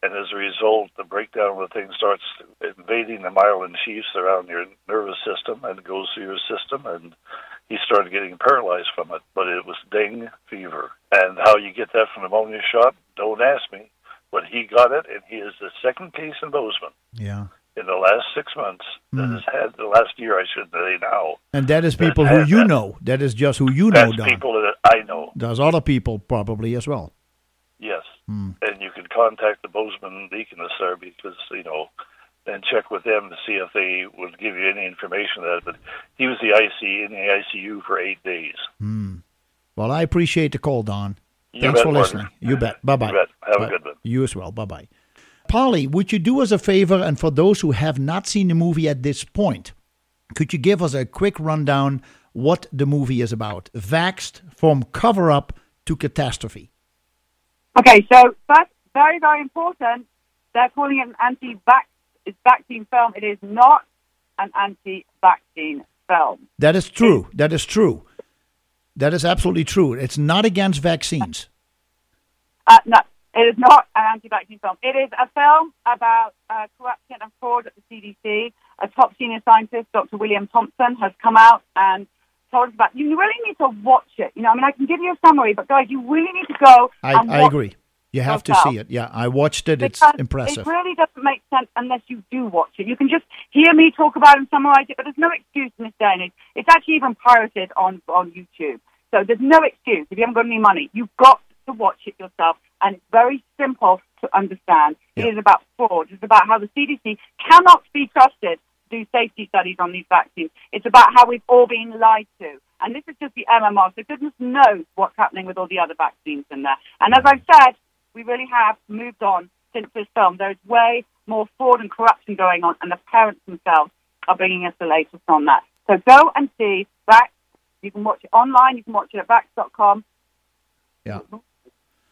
And as a result, the breakdown of the thing starts invading the myelin sheaths around your nervous system and goes through your system. And he started getting paralyzed from it. But it was dengue fever. And how you get that from a pneumonia shot, don't ask me. But he got it, and he is the second case in Bozeman yeah. in the last six months that mm. has had the last year, I should say now. And that is people who you that- know. That is just who you know, That's people that I know. There's other people probably as well. Yes, mm. and you can contact the Bozeman Deaconess there because you know, and check with them to see if they would give you any information on that. But he was the IC in the ICU for eight days. Hmm. Well, I appreciate the call, Don. You Thanks bet, for partner. listening. You bet. Bye bye. You bet. Have a good one. You as well. Bye bye. Polly, would you do us a favor? And for those who have not seen the movie at this point, could you give us a quick rundown what the movie is about? Vaxxed from cover up to catastrophe. Okay, so first, very, very important. They're calling it an anti-vax it's vaccine film. It is not an anti-vaccine film. That is true. That is true. That is absolutely true. It's not against vaccines. Uh, no, it is not an anti-vaccine film. It is a film about uh, corruption and fraud at the CDC. A top senior scientist, Dr. William Thompson, has come out and told us about. You really need to watch it. You know, I mean, I can give you a summary, but guys, you really need to go. I, I agree. You have oh, to see it. Yeah, I watched it. It's impressive. It really doesn't make sense unless you do watch it. You can just hear me talk about it and summarize it, but there's no excuse this day. It's actually even pirated on on YouTube, so there's no excuse if you haven't got any money. You've got to watch it yourself, and it's very simple to understand. Yeah. It is about fraud. It's about how the CDC cannot be trusted to do safety studies on these vaccines. It's about how we've all been lied to. And this is just the MMR, so goodness knows what's happening with all the other vaccines in there. And as I've said, we really have moved on since this film. There's way more fraud and corruption going on, and the parents themselves are bringing us the latest on that. So go and see Vax. You can watch it online. You can watch it at Vax.com, Yeah.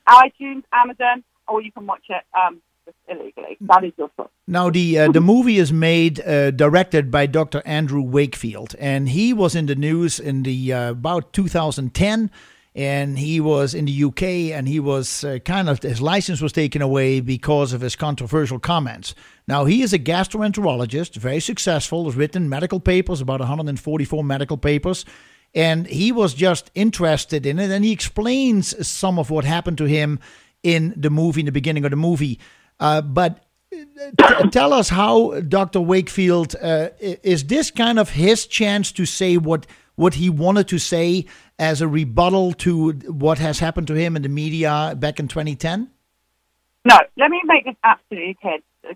iTunes, Amazon, or you can watch it um, illegally. That is your choice. Now, the uh, the movie is made uh, directed by Dr. Andrew Wakefield, and he was in the news in the uh, about 2010, and he was in the UK, and he was uh, kind of his license was taken away because of his controversial comments. Now, he is a gastroenterologist, very successful, has written medical papers, about 144 medical papers. And he was just interested in it, and he explains some of what happened to him in the movie, in the beginning of the movie. Uh, but t- tell us how Dr. Wakefield uh, is this kind of his chance to say what what he wanted to say as a rebuttal to what has happened to him in the media back in 2010? No, let me make this absolutely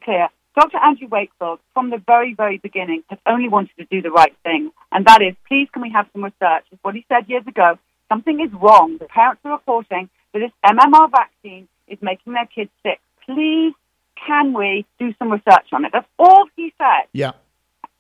clear. Dr. Andrew Wakefield, from the very, very beginning, has only wanted to do the right thing, and that is, please, can we have some research? It's what he said years ago. Something is wrong. The parents are reporting that this MMR vaccine is making their kids sick. Please, can we do some research on it? That's all he said. Yeah.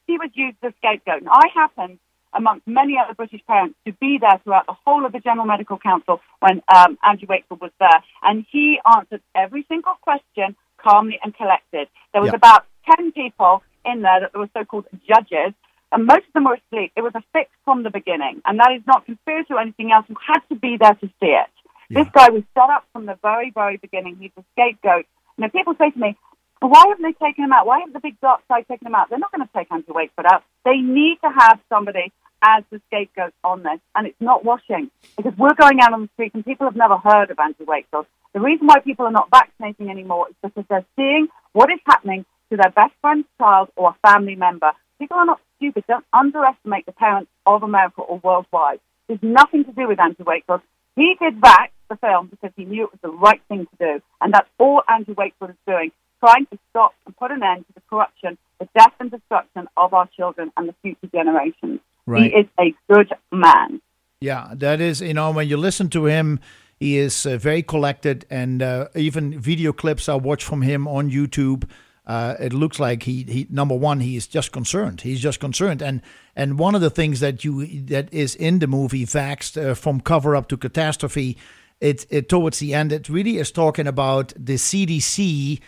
he was used as a scapegoat. And I happened, amongst many other British parents, to be there throughout the whole of the General Medical Council when um, Andrew Wakefield was there. And he answered every single question calmly and collected. There was Yeah. about 10 people in there that were so-called judges, and most of them were asleep. It was a fix from the beginning, and that is not conspiracy or anything else. You had to be there to see it. This guy was set up from the very, very beginning. He's a scapegoat. Now, people say to me, why haven't they taken him out? Why haven't the big dark side taken him out? They're not going to take Andrew Wakefield out. They need to have somebody as the scapegoat on this, and it's not washing because we're going out on the streets and people have never heard of Andrew Wakefield. The reason why people are not vaccinating anymore is because they're seeing what is happening to their best friend's child or a family member. People are not stupid. Don't underestimate the parents of America or worldwide. There's nothing to do with Andrew Wakefield. He did that, the film, because he knew it was the right thing to do. And that's all Andrew Wakefield is doing, trying to stop and put an end to the corruption, the death and destruction of our children and the future generations. Right. He is a good man. Yeah, that is, you know, when you listen to him, he is uh, very collected, and uh, even video clips I watch from him on YouTube uh, it looks like he, he number one he is just concerned. He's just concerned, and and one of the things that you that is in the movie Vaxxed uh, from cover up to catastrophe, it, it towards the end it really is talking about the CDC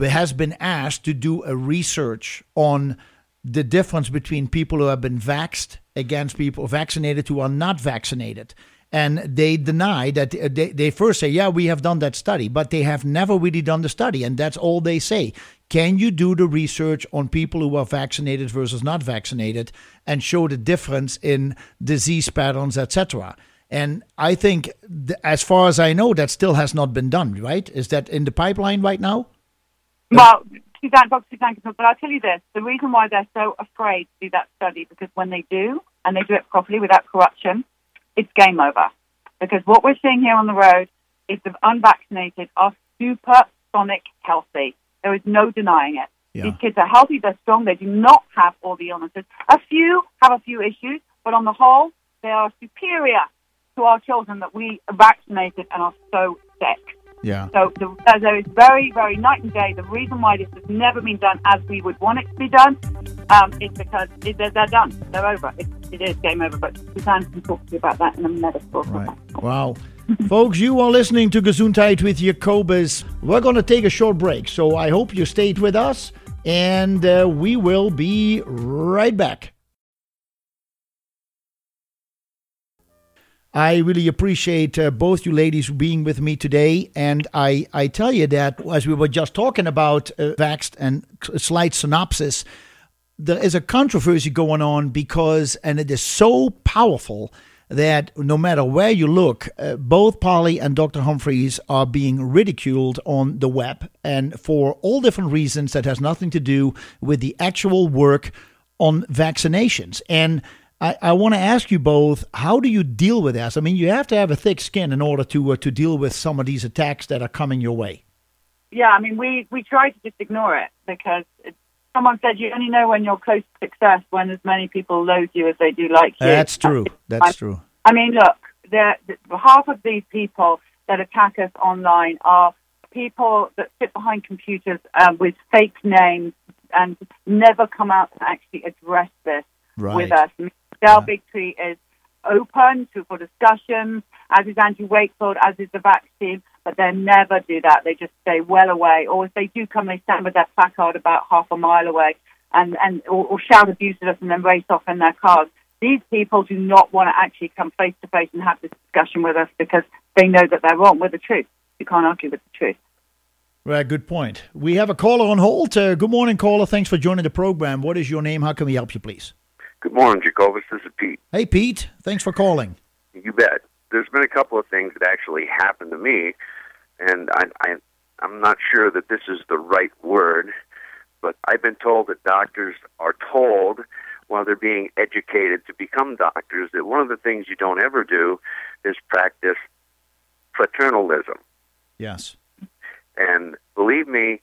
has been asked to do a research on the difference between people who have been vaxxed against people vaccinated who are not vaccinated. And they deny that uh, they, they first say yeah we have done that study but they have never really done the study and that's all they say. Can you do the research on people who are vaccinated versus not vaccinated and show the difference in disease patterns etc and i think th- as far as i know that still has not been done right? Is that in the pipeline right now? Well Suzanne, Dr. Suzanne, but I'll tell you this: the reason why they're so afraid to do that study because when they do, and they do it properly without corruption, it's game over. Because what we're seeing here on the road is the unvaccinated are supersonic healthy. There is no denying it. Yeah. These kids are healthy, they're strong, they do not have all the illnesses. A few have a few issues, but on the whole, they are superior to our children that we vaccinated and are so sick. Yeah. So the, there is very, very night and day. The reason why this has never been done as we would want it to be done um, is because it, they're, they're done. They're over. It, it is game over. But Suzanne can talk to you about that in a medical. Right. Wow. Folks, you are listening to Gesundheit with Jacobus. We're going to take a short break, so I hope you stayed with us, and uh, we will be right back. I really appreciate uh, both you ladies being with me today. And I, I tell you that as we were just talking about uh, Vaxxed and slight synopsis, there is a controversy going on because, and it is so powerful that no matter where you look, uh, both Polly and Dr. Humphries are being ridiculed on the web, and for all different reasons that has nothing to do with the actual work on vaccinations. And I, I want to ask you both: How do you deal with this? I mean, you have to have a thick skin in order to uh, to deal with some of these attacks that are coming your way. Yeah, I mean, we we try to just ignore it because it, someone said you only know when you're close to success when as many people loathe you as they do like you. That's true. That's true. I mean, look, half of these people that attack us online are people that sit behind computers um, with fake names and never come out to actually address this Right. with us. Del Bigtree is open to for discussions, as is Andrew Wakefield, as is the vaccine, but they never do that. They just stay well away. Or if they do come, they stand with their placard about half a mile away and, and or, or shout abuse at us and then race off in their cars. These people do not want to actually come face to face and have this discussion with us because they know that they're wrong with the truth. You can't argue with the truth. Right, good point. We have a caller on hold. Uh, good morning, caller. Thanks for joining the program. What is your name? How can we help you, please? Good morning, Jacobus. This is Pete. Hey, Pete. Thanks for calling. You bet. There's been a couple of things that actually happened to me, and I, I, I'm not sure that this is the right word, but I've been told that doctors are told while they're being educated to become doctors that one of the things you don't ever do is practice fraternalism. Yes. And believe me,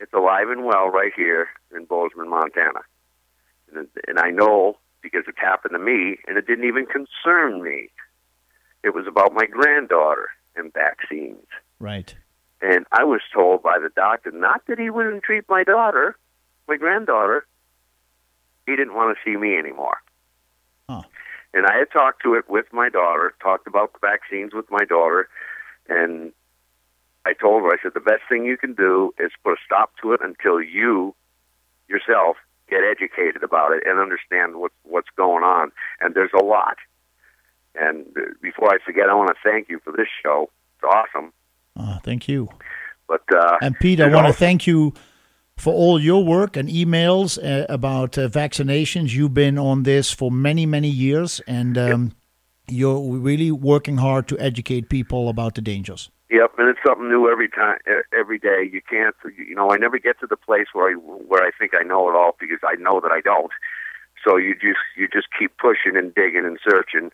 it's alive and well right here in Bozeman, Montana. And, and I know because it happened to me, and it didn't even concern me. It was about my granddaughter and vaccines. Right. And I was told by the doctor not that he wouldn't treat my daughter, my granddaughter, he didn't want to see me anymore. Huh. And I had talked to it with my daughter, talked about the vaccines with my daughter, and I told her, I said, the best thing you can do is put a stop to it until you yourself get educated about it and understand what, what's going on. And there's a lot. And uh, before I forget, I want to thank you for this show. It's awesome. Uh, thank you. But uh, And Pete, I want to thank you for all your work and emails uh, about uh, vaccinations. You've been on this for many, many years, and um, you're really working hard to educate people about the dangers. Yep, and it's something new every time, every day. You can't, you know, I never get to the place where I where I think I know it all because I know that I don't. So you just you just keep pushing and digging and searching,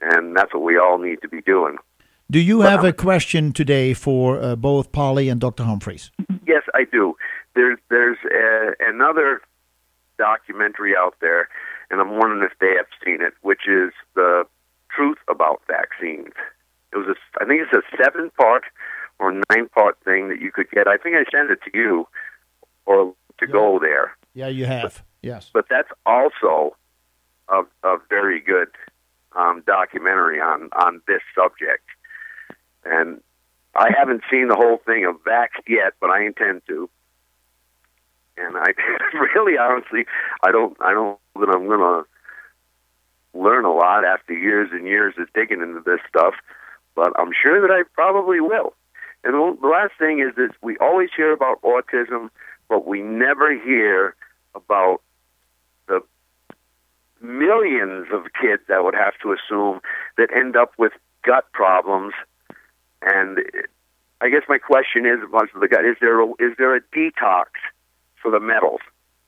and that's what we all need to be doing. Do you have a question today for uh, both Polly and Dr. Humphries? Yes, I do. There's there's a, another documentary out there, and I'm wondering if they have seen it, which is the truth about vaccines. It was a, I think it's a seven part or nine part thing that you could get. I think I sent it to you or to go there. Yeah, you have. Yes. But that's also a, a very good um, documentary on on this subject. And I haven't seen the whole thing of Vax yet, but I intend to. And I really, honestly, I don't, I don't that I'm going to learn a lot after years and years of digging into this stuff, but I'm sure that I probably will. And the last thing is that we always hear about autism, but we never hear about the millions of kids that would have to assume that end up with gut problems. And I guess my question is, the gut, is there a, is there a detox for the metals?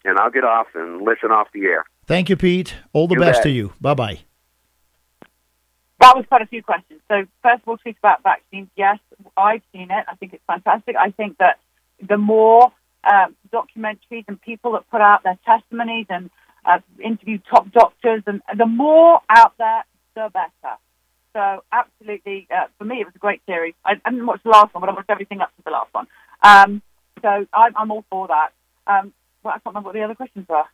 And I'll get off and listen off the air. Thank you, Pete. All the You best bet. to you. Bye bye. That was quite a few questions. So first of all, speak about vaccines. Yes, I've seen it. I think it's fantastic. I think that the more um, documentaries and people that put out their testimonies and uh, interview top doctors, and the more out there, the better. So absolutely, uh, for me, it was a great series. I, I didn't watch the last one, but I watched everything up to the last one. Um, so I'm, I'm all for that. Um, well, I can't remember what the other questions were.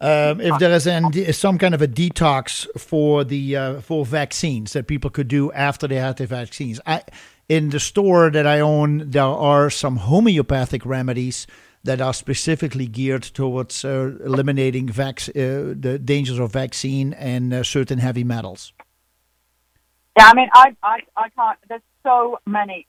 Um, if there is an, some kind of a detox for the uh, for vaccines that people could do after they had the vaccines. I, in the store that I own, there are some homeopathic remedies that are specifically geared towards uh, eliminating vac- uh, the dangers of vaccine and uh, certain heavy metals. Yeah, I mean, I, I, I can't. There's so many.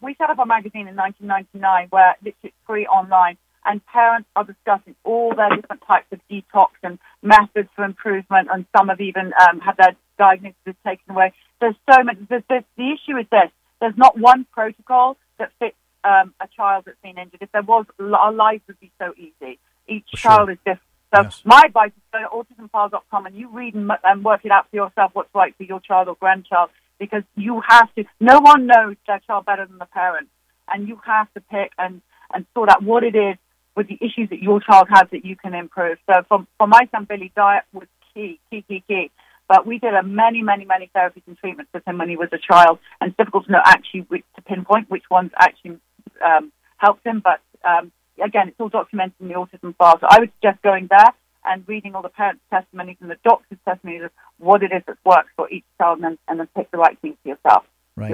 We set up a magazine in 1999 where literally it's free online, and parents are discussing all their different types of detox and methods for improvement, and some have even um, had their diagnosis taken away. There's so many. The, the, the issue is this: there's not one protocol that fits um, a child that's been injured. If there was, our lives would be so easy. Each Sure. child is different. So Yes. my advice is go to autismfile.com and you read and, and work it out for yourself what's right for your child or grandchild because you have to. No one knows their child better than the parent, and you have to pick and and sort out what it is with the issues that your child has that you can improve. So for for my son Billy, diet was key, key, key, key. But we did a many, many, many therapies and treatments with him when he was a child, and it's difficult to know actually which, to pinpoint which ones actually um, helped him. But um, again, it's all documented in the autism file. So I would suggest going there and reading all the parents' testimonies and the doctors' testimonies of what it is that works for each child, and then, and then pick the right thing for yourself. Right.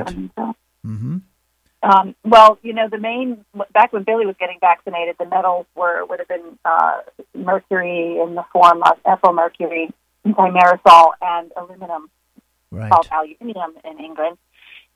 Mm-hmm. Um, well, you know, the main back when Billy was getting vaccinated, the metals were would have been uh, mercury in the form of ethyl mercury, thimerosal, and aluminum Right. called aluminium in England.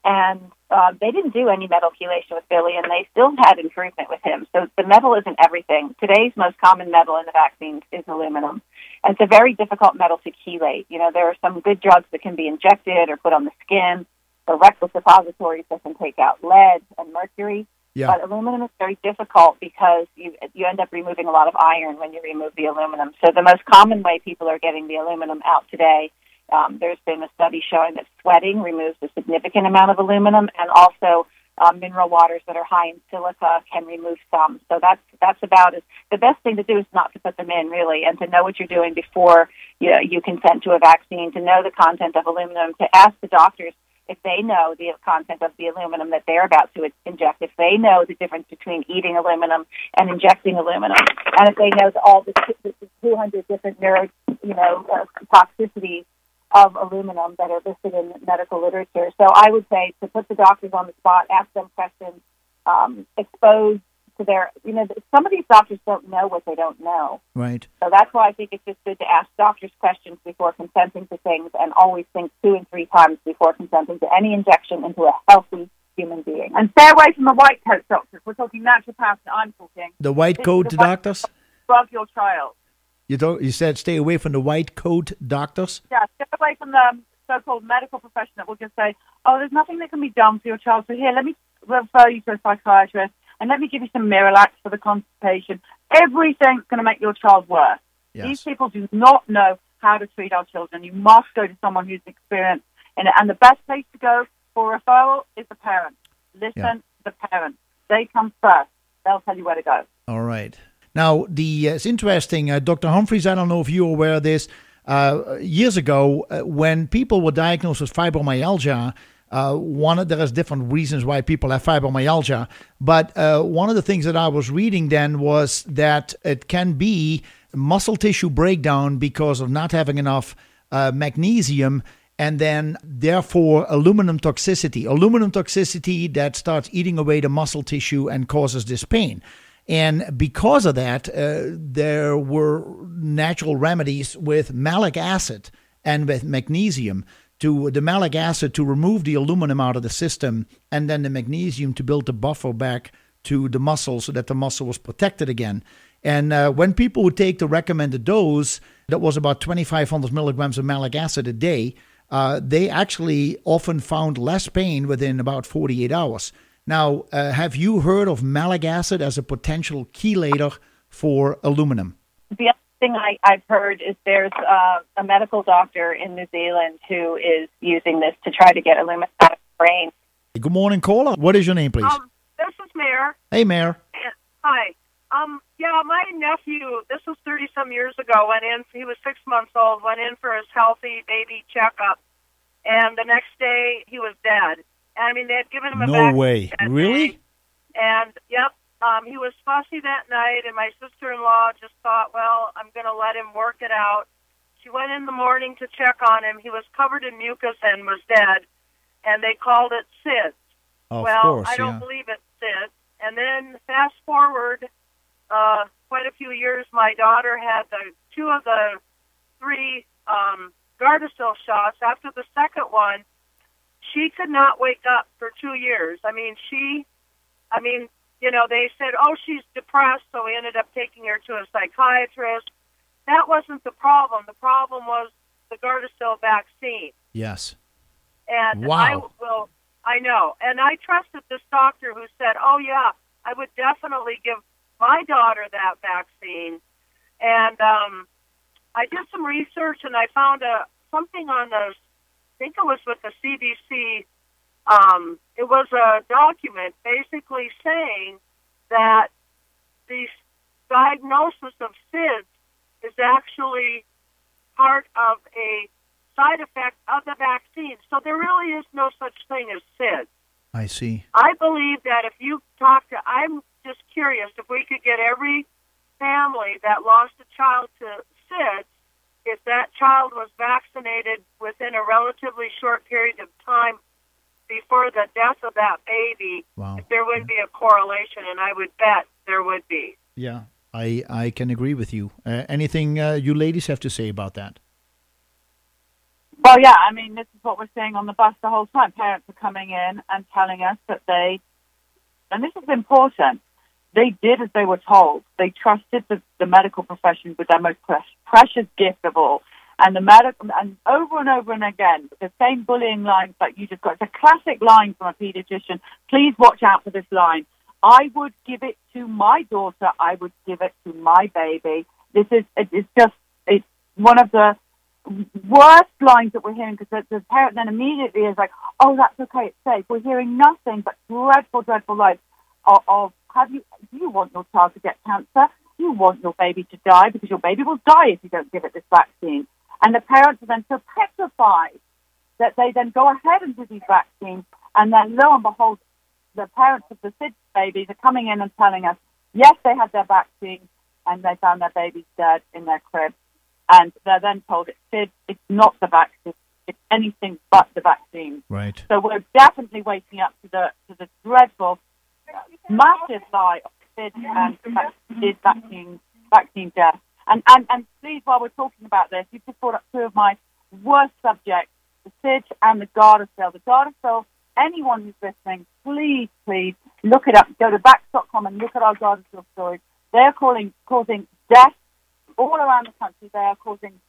And uh, they didn't do any metal chelation with Billy, and they still had improvement with him. So the metal isn't everything. Today's most common metal in the vaccines is aluminum. And it's a very difficult metal to chelate. You know, there are some good drugs that can be injected or put on the skin, rectal suppositories that can take out lead and mercury. Yeah. But aluminum is very difficult because you you end up removing a lot of iron when you remove the aluminum. So the most common way people are getting the aluminum out today, um, there's been a study showing that sweating removes a significant amount of aluminum, and also uh, mineral waters that are high in silica can remove some. So that's that's about it. The best thing to do is not to put them in really, and to know what you're doing before you, you consent to a vaccine. To know the content of aluminum. To ask the doctors if they know the content of the aluminum that they're about to inject, if they know the difference between eating aluminum and injecting aluminum, and if they know all the, the 200 different neuro, you know, uh, toxicities of aluminum that are listed in medical literature. So I would say to put the doctors on the spot, ask them questions, um, expose to their, you know, some of these doctors don't know what they don't know. Right. So that's why I think it's just good to ask doctors questions before consenting to things and always think two and three times before consenting to any injection into a healthy human being. And stay away from the white coat doctors. We're talking naturopaths. I'm talking. The white coat the doctors. Drug your child. You don't. You said stay away from the white coat doctors. Yeah, step away from the so-called medical profession that will just say, "Oh, there's nothing that can be done for your child. So here, let me refer you to a psychiatrist, and let me give you some Miralax for the constipation. Everything's going to make your child worse." These people do not know how to treat our children. You must go to someone who's experienced in it. And the best place to go for referral is the parent. Listen Yeah. to the parent. They come first. They'll tell you where to go. All right. Now, the uh, it's interesting, uh, Dr. Humphries. I don't know if you're aware of this. Uh, years ago, uh, when people were diagnosed with fibromyalgia, Uh, one of, there is different reasons why people have fibromyalgia, but uh, one of the things that I was reading then was that it can be muscle tissue breakdown because of not having enough uh, magnesium and then therefore aluminum toxicity. Aluminum toxicity that starts eating away the muscle tissue and causes this pain. And because of that, uh, there were natural remedies with malic acid and with magnesium to the malic acid to remove the aluminum out of the system, and then the magnesium to build the buffer back to the muscle so that the muscle was protected again. And uh, when people would take the recommended dose, that was about 2,500 milligrams of malic acid a day, uh, they actually often found less pain within about 48 hours. Now, uh, have you heard of malic acid as a potential chelator for aluminum? The thing I, have heard is there's uh, a medical doctor in New Zealand who is using this to try to get aluminum out of the brain. Good morning, caller. What is your name, please? Um, this is Mayor. Hey, Mayor. Hi. Um, yeah, my nephew, this was 30 some years ago, went in, he was six months old, went in for his healthy baby checkup, and the next day he was dead. I mean, they had given him a no way, really? Day. And yep, um, he was fussy that night, and my sister-in-law just thought, well, I'm going to let him work it out. She went in the morning to check on him. He was covered in mucus and was dead, and they called it SIDS. Oh, well, course, I don't yeah. believe it's SIDS. And then fast forward uh, quite a few years, my daughter had the two of the three um, Gardasil shots. After the second one, she could not wake up for two years. I mean, she, I mean, you know, they said, oh, she's depressed, so we ended up taking her to a psychiatrist. That wasn't the problem. The problem was the Gardasil vaccine. Yes. And wow. I will, I know. And I trusted this doctor who said, oh, yeah, I would definitely give my daughter that vaccine. And um, I did some research and I found a something on the think it was with the CDC. Um, it was a document basically saying that the diagnosis of SIDS is actually part of a side effect of the vaccine. So there really is no such thing as SIDS. I see. I believe that if you talk to, I'm just curious if we could get every family that lost a child to SIDS if that child was vaccinated within a relatively short period of time before the death of that baby, wow. if there would be a correlation, and I would bet there would be. Yeah, I I can agree with you. Uh, anything uh, you ladies have to say about that? Well, yeah, I mean, this is what we're seeing on the bus the whole time. Parents are coming in and telling us that they, and this is important, they did as they were told. They trusted the, the medical profession with their most precious gift of all. And the medical, and over and over and again, the same bullying lines that you just got. It's a classic line from a pediatrician. Please watch out for this line. I would give it to my daughter. I would give it to my baby. This is, it's just, it's one of the worst lines that we're hearing because the, the parent then immediately is like, oh, that's okay, it's safe. We're hearing nothing but dreadful, dreadful lines of, of have you, do you want your child to get cancer? Do you want your baby to die? Because your baby will die if you don't give it this vaccine. And the parents are then so petrified that they then go ahead and do these vaccines. And then lo and behold, the parents of the SIDS babies are coming in and telling us, yes, they had their vaccine and they found their babies dead in their crib. And they're then told it's SIDS, it's not the vaccine, it's anything but the vaccine. Right. So we're definitely waking up to the to the dreadful massive lie of SID and vaccine, vaccine death. And, and, and please, while we're talking about this, you've just brought up two of my worst subjects, the SID and the Gardasil. The Gardasil, anyone who's listening, please, please look it up. Go to vaxxed.com and look at our Gardasil stories. They're calling, causing death all around the country. They are causing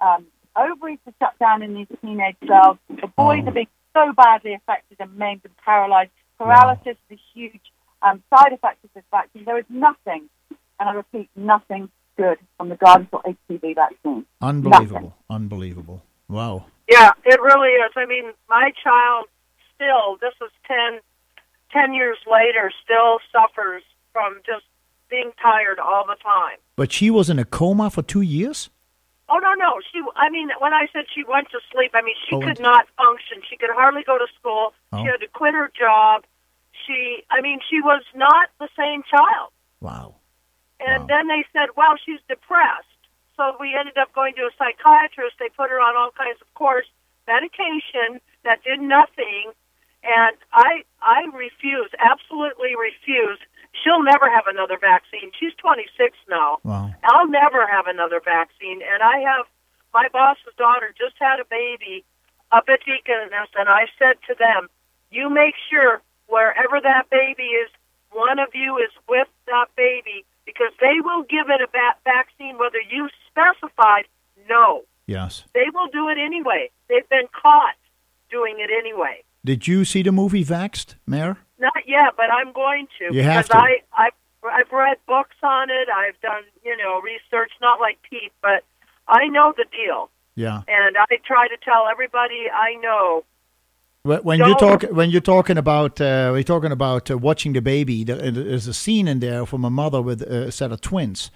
um, ovaries to shut down in these teenage girls. The boys are being so badly affected and maimed and paralyzed. Paralysis is a huge um, side effect of this vaccine. There is nothing, and I repeat, nothing good from the Gardasil HPV vaccine. Unbelievable. Unbelievable. Wow. Yeah, it really is. I mean, my child still, this is 10, 10 years later, still suffers from just being tired all the time. But she was in a coma for two years? Oh no, no. She. I mean, when I said she went to sleep, I mean she Oh, could not function. She could hardly go to school. Oh. She had to quit her job. She. I mean, she was not the same child. Wow. And Wow. then they said, well, she's depressed. So we ended up going to a psychiatrist. They put her on all kinds of course medication that did nothing. And I, I refuse, absolutely refuse. She'll never have another vaccine. She's 26 now. Wow. I'll never have another vaccine. And I have my boss's daughter just had a baby up at Deaconess, and I said to them, "You make sure wherever that baby is, one of you is with that baby because they will give it a va- vaccine whether you specified no. Yes. They will do it anyway. They've been caught doing it anyway. Did you see the movie Vaxxed, Mayor? Not yet, but I'm going to You have because to. I I I've read books on it. I've done you know research, not like Pete, but I know the deal, Yeah. and I try to tell everybody I know. When when you talk, when you're talking about, uh, we're talking about uh, watching the baby. There's a scene in there from a mother with a set of twins,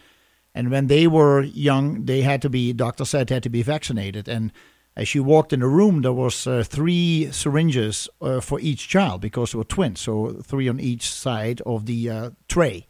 and when they were young, they had to be. Doctor said had to be vaccinated, and as she walked in the room, there was uh, three syringes uh, for each child because they were twins, so three on each side of the uh, tray.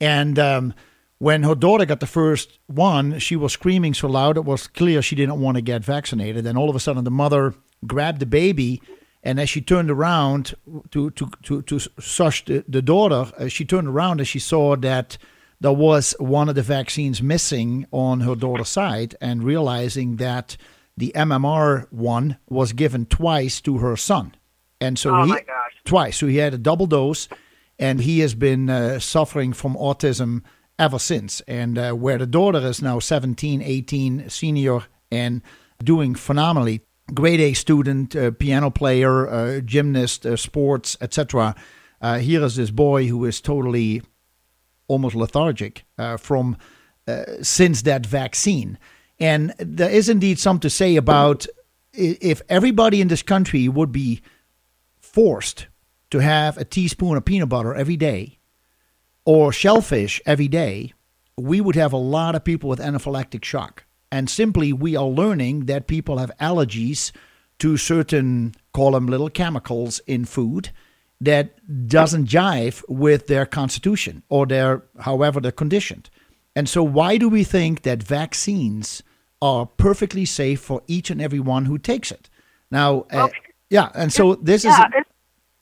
And um, when her daughter got the first one, she was screaming so loud it was clear she didn't want to get vaccinated. And all of a sudden, the mother grabbed the baby, and as she turned around to to to to sush the, the daughter, uh, she turned around and she saw that there was one of the vaccines missing on her daughter's side, and realizing that the MMR one was given twice to her son, and so Oh he twice. So he had a double dose, and he has been uh, suffering from autism ever since. And uh, where the daughter is now 17, 18, senior, and doing phenomenally. Grade A student, uh, piano player, uh, gymnast, uh, sports, etc. Uh, here is this boy who is totally almost lethargic uh, from uh, since that vaccine. And there is indeed some to say about if everybody in this country would be forced to have a teaspoon of peanut butter every day or shellfish every day, we would have a lot of people with anaphylactic shock. And simply, we are learning that people have allergies to certain, call them little chemicals in food that doesn't jive with their constitution or their, however they're conditioned. And so, why do we think that vaccines are perfectly safe for each and every one who takes it? Now, uh, Okay. yeah, and so this is yeah, it's,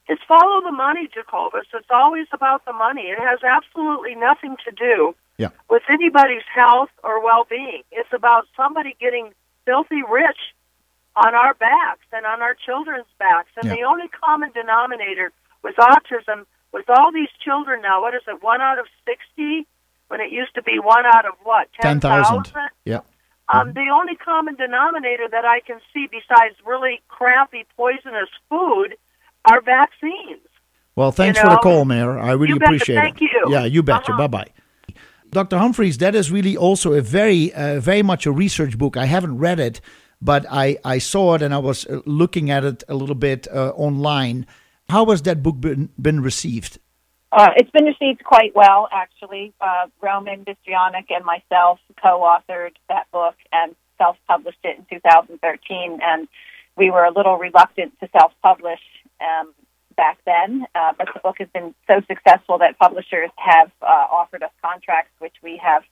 it's follow the money, Jacobus. It's always about the money. It has absolutely nothing to do Yeah. with anybody's health or well-being. It's about somebody getting filthy rich on our backs and on our children's backs. And Yeah. the only common denominator with autism, with all these children now, what is it, one out of 60? When it used to be one out of what, 10,000. 10,000? yeah. Um, the only common denominator that I can see, besides really crappy, poisonous food, are vaccines. Well, thanks You for the call, Mayor. I really appreciate Thank it. you. Yeah, you betcha. Uh-huh. Bye bye. Dr. Humphries, that is really also a very, uh, very much a research book. I haven't read it, but I, I saw it and I was uh, looking at it a little bit uh, online. How has that book been, been received? Uh, it's been received quite well, actually. Uh, Roman Bystrianyk and myself co-authored that book and self-published it in 2013, and we were a little reluctant to self-publish um, back then, uh, but the book has been so successful that publishers have uh, offered us contracts, which we have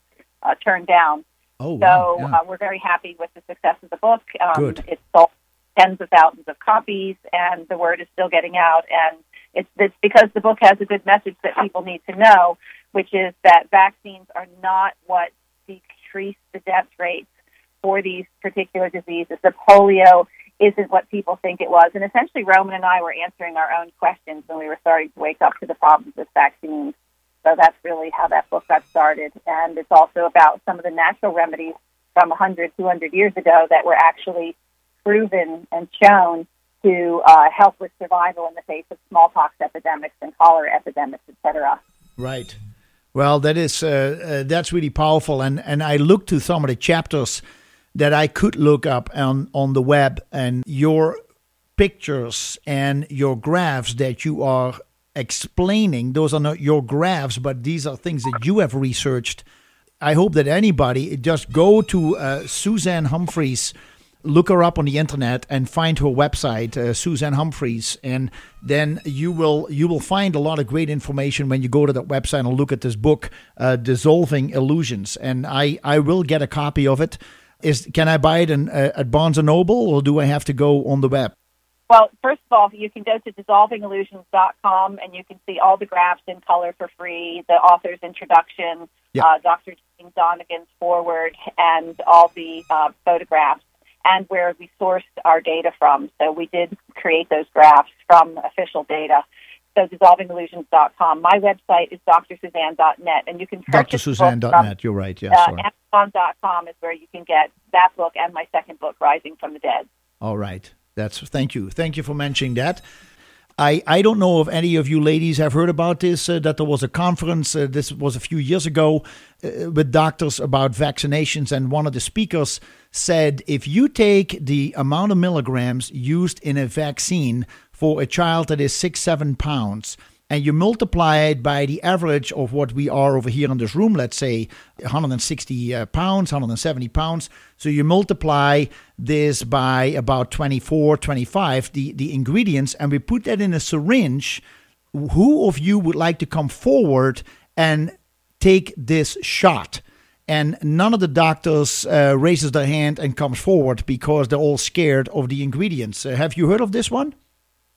uh, turned down. Oh, So wow. yeah. uh, we're very happy with the success of the book. Um, Good. It's sold tens of thousands of copies, and the word is still getting out. And it's, it's because the book has a good message that people need to know, which is that vaccines are not what decrease the death rates for these particular diseases. The polio isn't what people think it was. And essentially, Roman and I were answering our own questions when we were starting to wake up to the problems with vaccines. So that's really how that book got started. And it's also about some of the natural remedies from 100, 200 years ago that were actually proven and shown to uh, help with survival in the face of smallpox epidemics and cholera epidemics, et cetera. Right. Well, that is uh, uh, that's really powerful, and and I looked to some of the chapters that I could look up on on the web, and your pictures and your graphs that you are explaining. Those are not your graphs, but these are things that you have researched. I hope that anybody just go to uh, Suzanne Humphries look her up on the internet and find her website, uh, Suzanne Humphries, and then you will you will find a lot of great information when you go to that website and look at this book, uh, Dissolving Illusions. And I I will get a copy of it. Is can I buy it in, uh, at Barnes and Noble, or do I have to go on the web? Well, first of all, you can go to dissolvingillusions.com and you can see all the graphs in color for free, the author's introduction, Yep. uh, Dr. Jayne Donegan's forward, and all the uh, photographs and where we sourced our data from. So we did create those graphs from official data. So dissolvingillusions.com. My website is drsuzanne.net, and you can purchase DrSuzanne.net. You're right. Yes. uh. Amazon.com is where you can get that book and my second book, Rising from the Dead. All right. That's thank you. Thank you for mentioning that. I, I don't know if any of you ladies have heard about this, uh, that there was a conference, uh, this was a few years ago, uh, with doctors about vaccinations. And one of the speakers said if you take the amount of milligrams used in a vaccine for a child that is six, seven pounds, and you multiply it by the average of what we are over here in this room, let's say 160 uh, pounds, 170 pounds. So you multiply this by about 24, 25, the, the ingredients, and we put that in a syringe. Who of you would like to come forward and take this shot? And none of the doctors uh, raises their hand and comes forward because they're all scared of the ingredients. Uh, have you heard of this one?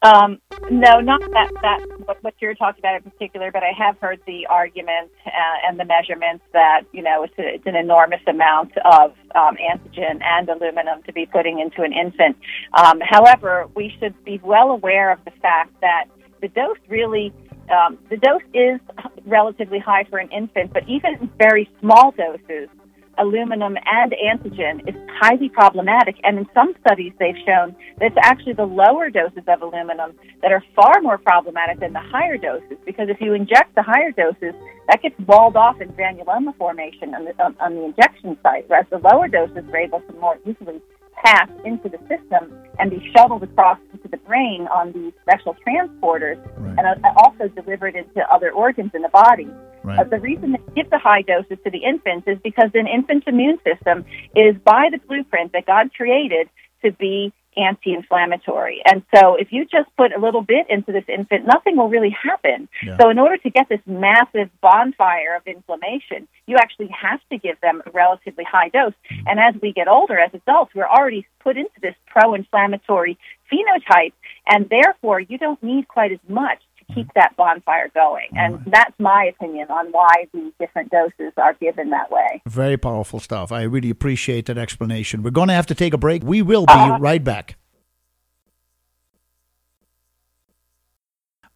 Um, no, not that that what, what you're talking about in particular, but I have heard the argument uh, and the measurements that you know it's, a, it's an enormous amount of um, antigen and aluminum to be putting into an infant. Um, however, we should be well aware of the fact that the dose really um, the dose is relatively high for an infant, but even very small doses, aluminum and antigen is highly problematic. And in some studies, they've shown that it's actually the lower doses of aluminum that are far more problematic than the higher doses. Because if you inject the higher doses, that gets walled off in granuloma formation on the, on, on the injection site, whereas the lower doses are able to more easily pass into the system and be shuttled across into the brain on these special transporters Right. and uh, also delivered into other organs in the body. Right. Uh, the reason they give the high doses to the infants is because an infant's immune system is by the blueprint that God created to be anti-inflammatory. And so if you just put a little bit into this infant, nothing will really happen. Yeah. So in order to get this massive bonfire of inflammation, you actually have to give them a relatively high dose. Mm. And as we get older, as adults, we're already put into this pro-inflammatory phenotype, and therefore you don't need quite as much keep that bonfire going. And that's my opinion on why the different doses are given that way. Very powerful stuff. I really appreciate that explanation. We're going to have to take a break. We will be uh-huh. right back.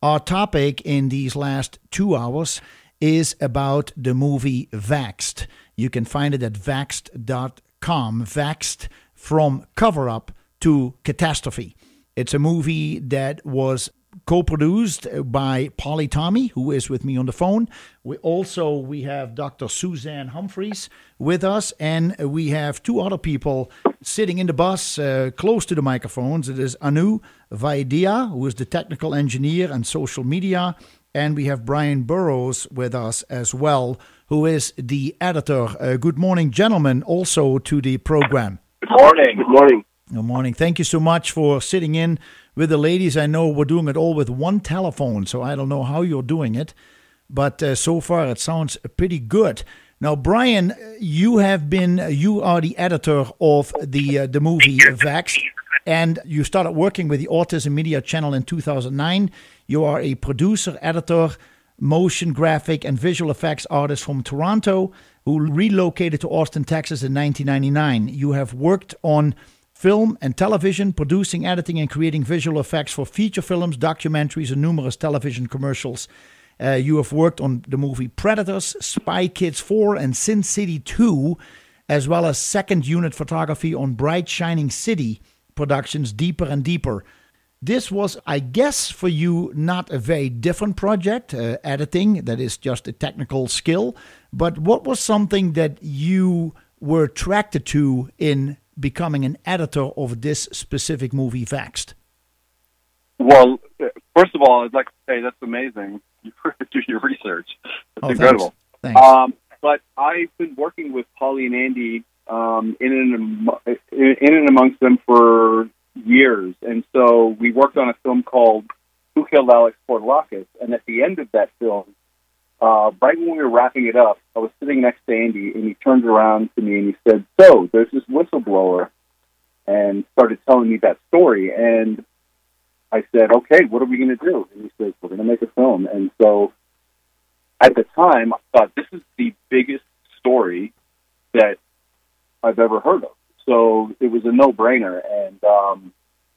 Our topic in these last two hours is about the movie Vaxxed. You can find it at vaxxed.com. Vaxxed from cover up to catastrophe. It's a movie that was co-produced by Polly Tommey, who is with me on the phone. We also we have Dr. Suzanne Humphries with us, and we have two other people sitting in the bus uh, close to the microphones. It is Anu Vaidia, who is the technical engineer and social media, and we have Brian Burrowes with us as well, who is the editor. Uh, good morning, gentlemen, also to the program. Good morning. Good morning. Good morning. Thank you so much for sitting in with the ladies. I know we're doing it all with one telephone, so I don't know how you're doing it, but uh, so far it sounds pretty good. Now, Brian, you have been you are the editor of the uh, the movie Vaxxed, and you started working with the Autism Media Channel in 2009. You are a producer, editor, motion graphic, and visual effects artist from Toronto who relocated to Austin, Texas in 1999. You have worked on film and television, producing, editing, and creating visual effects for feature films, documentaries, and numerous television commercials. Uh, you have worked on the movie Predators, Spy Kids 4, and Sin City 2, as well as second unit photography on Bright Shining City productions, Deeper and Deeper. This was, I guess, for you not a very different project, uh, editing, that is just a technical skill. But what was something that you were attracted to in becoming an editor of this specific movie, Vaxxed? Well, uh, first of all, I'd like to say that's amazing. You do your research. That's Oh, incredible. Thanks. Um, but I've been working with Polly and Andy um, in and am- in and amongst them for years, and so we worked on a film called Who Killed Alex Spourdalakis, and at the end of that film, uh, right when we were wrapping it up, I was sitting next to Andy, and he turned around to me and he said, "So there's this whistleblower," and started telling me that story, and I said, "Okay, what are we going to do?" And he says, "We're going to make a film," and so at the time, I thought this is the biggest story that I've ever heard of. So it was a no-brainer, and um,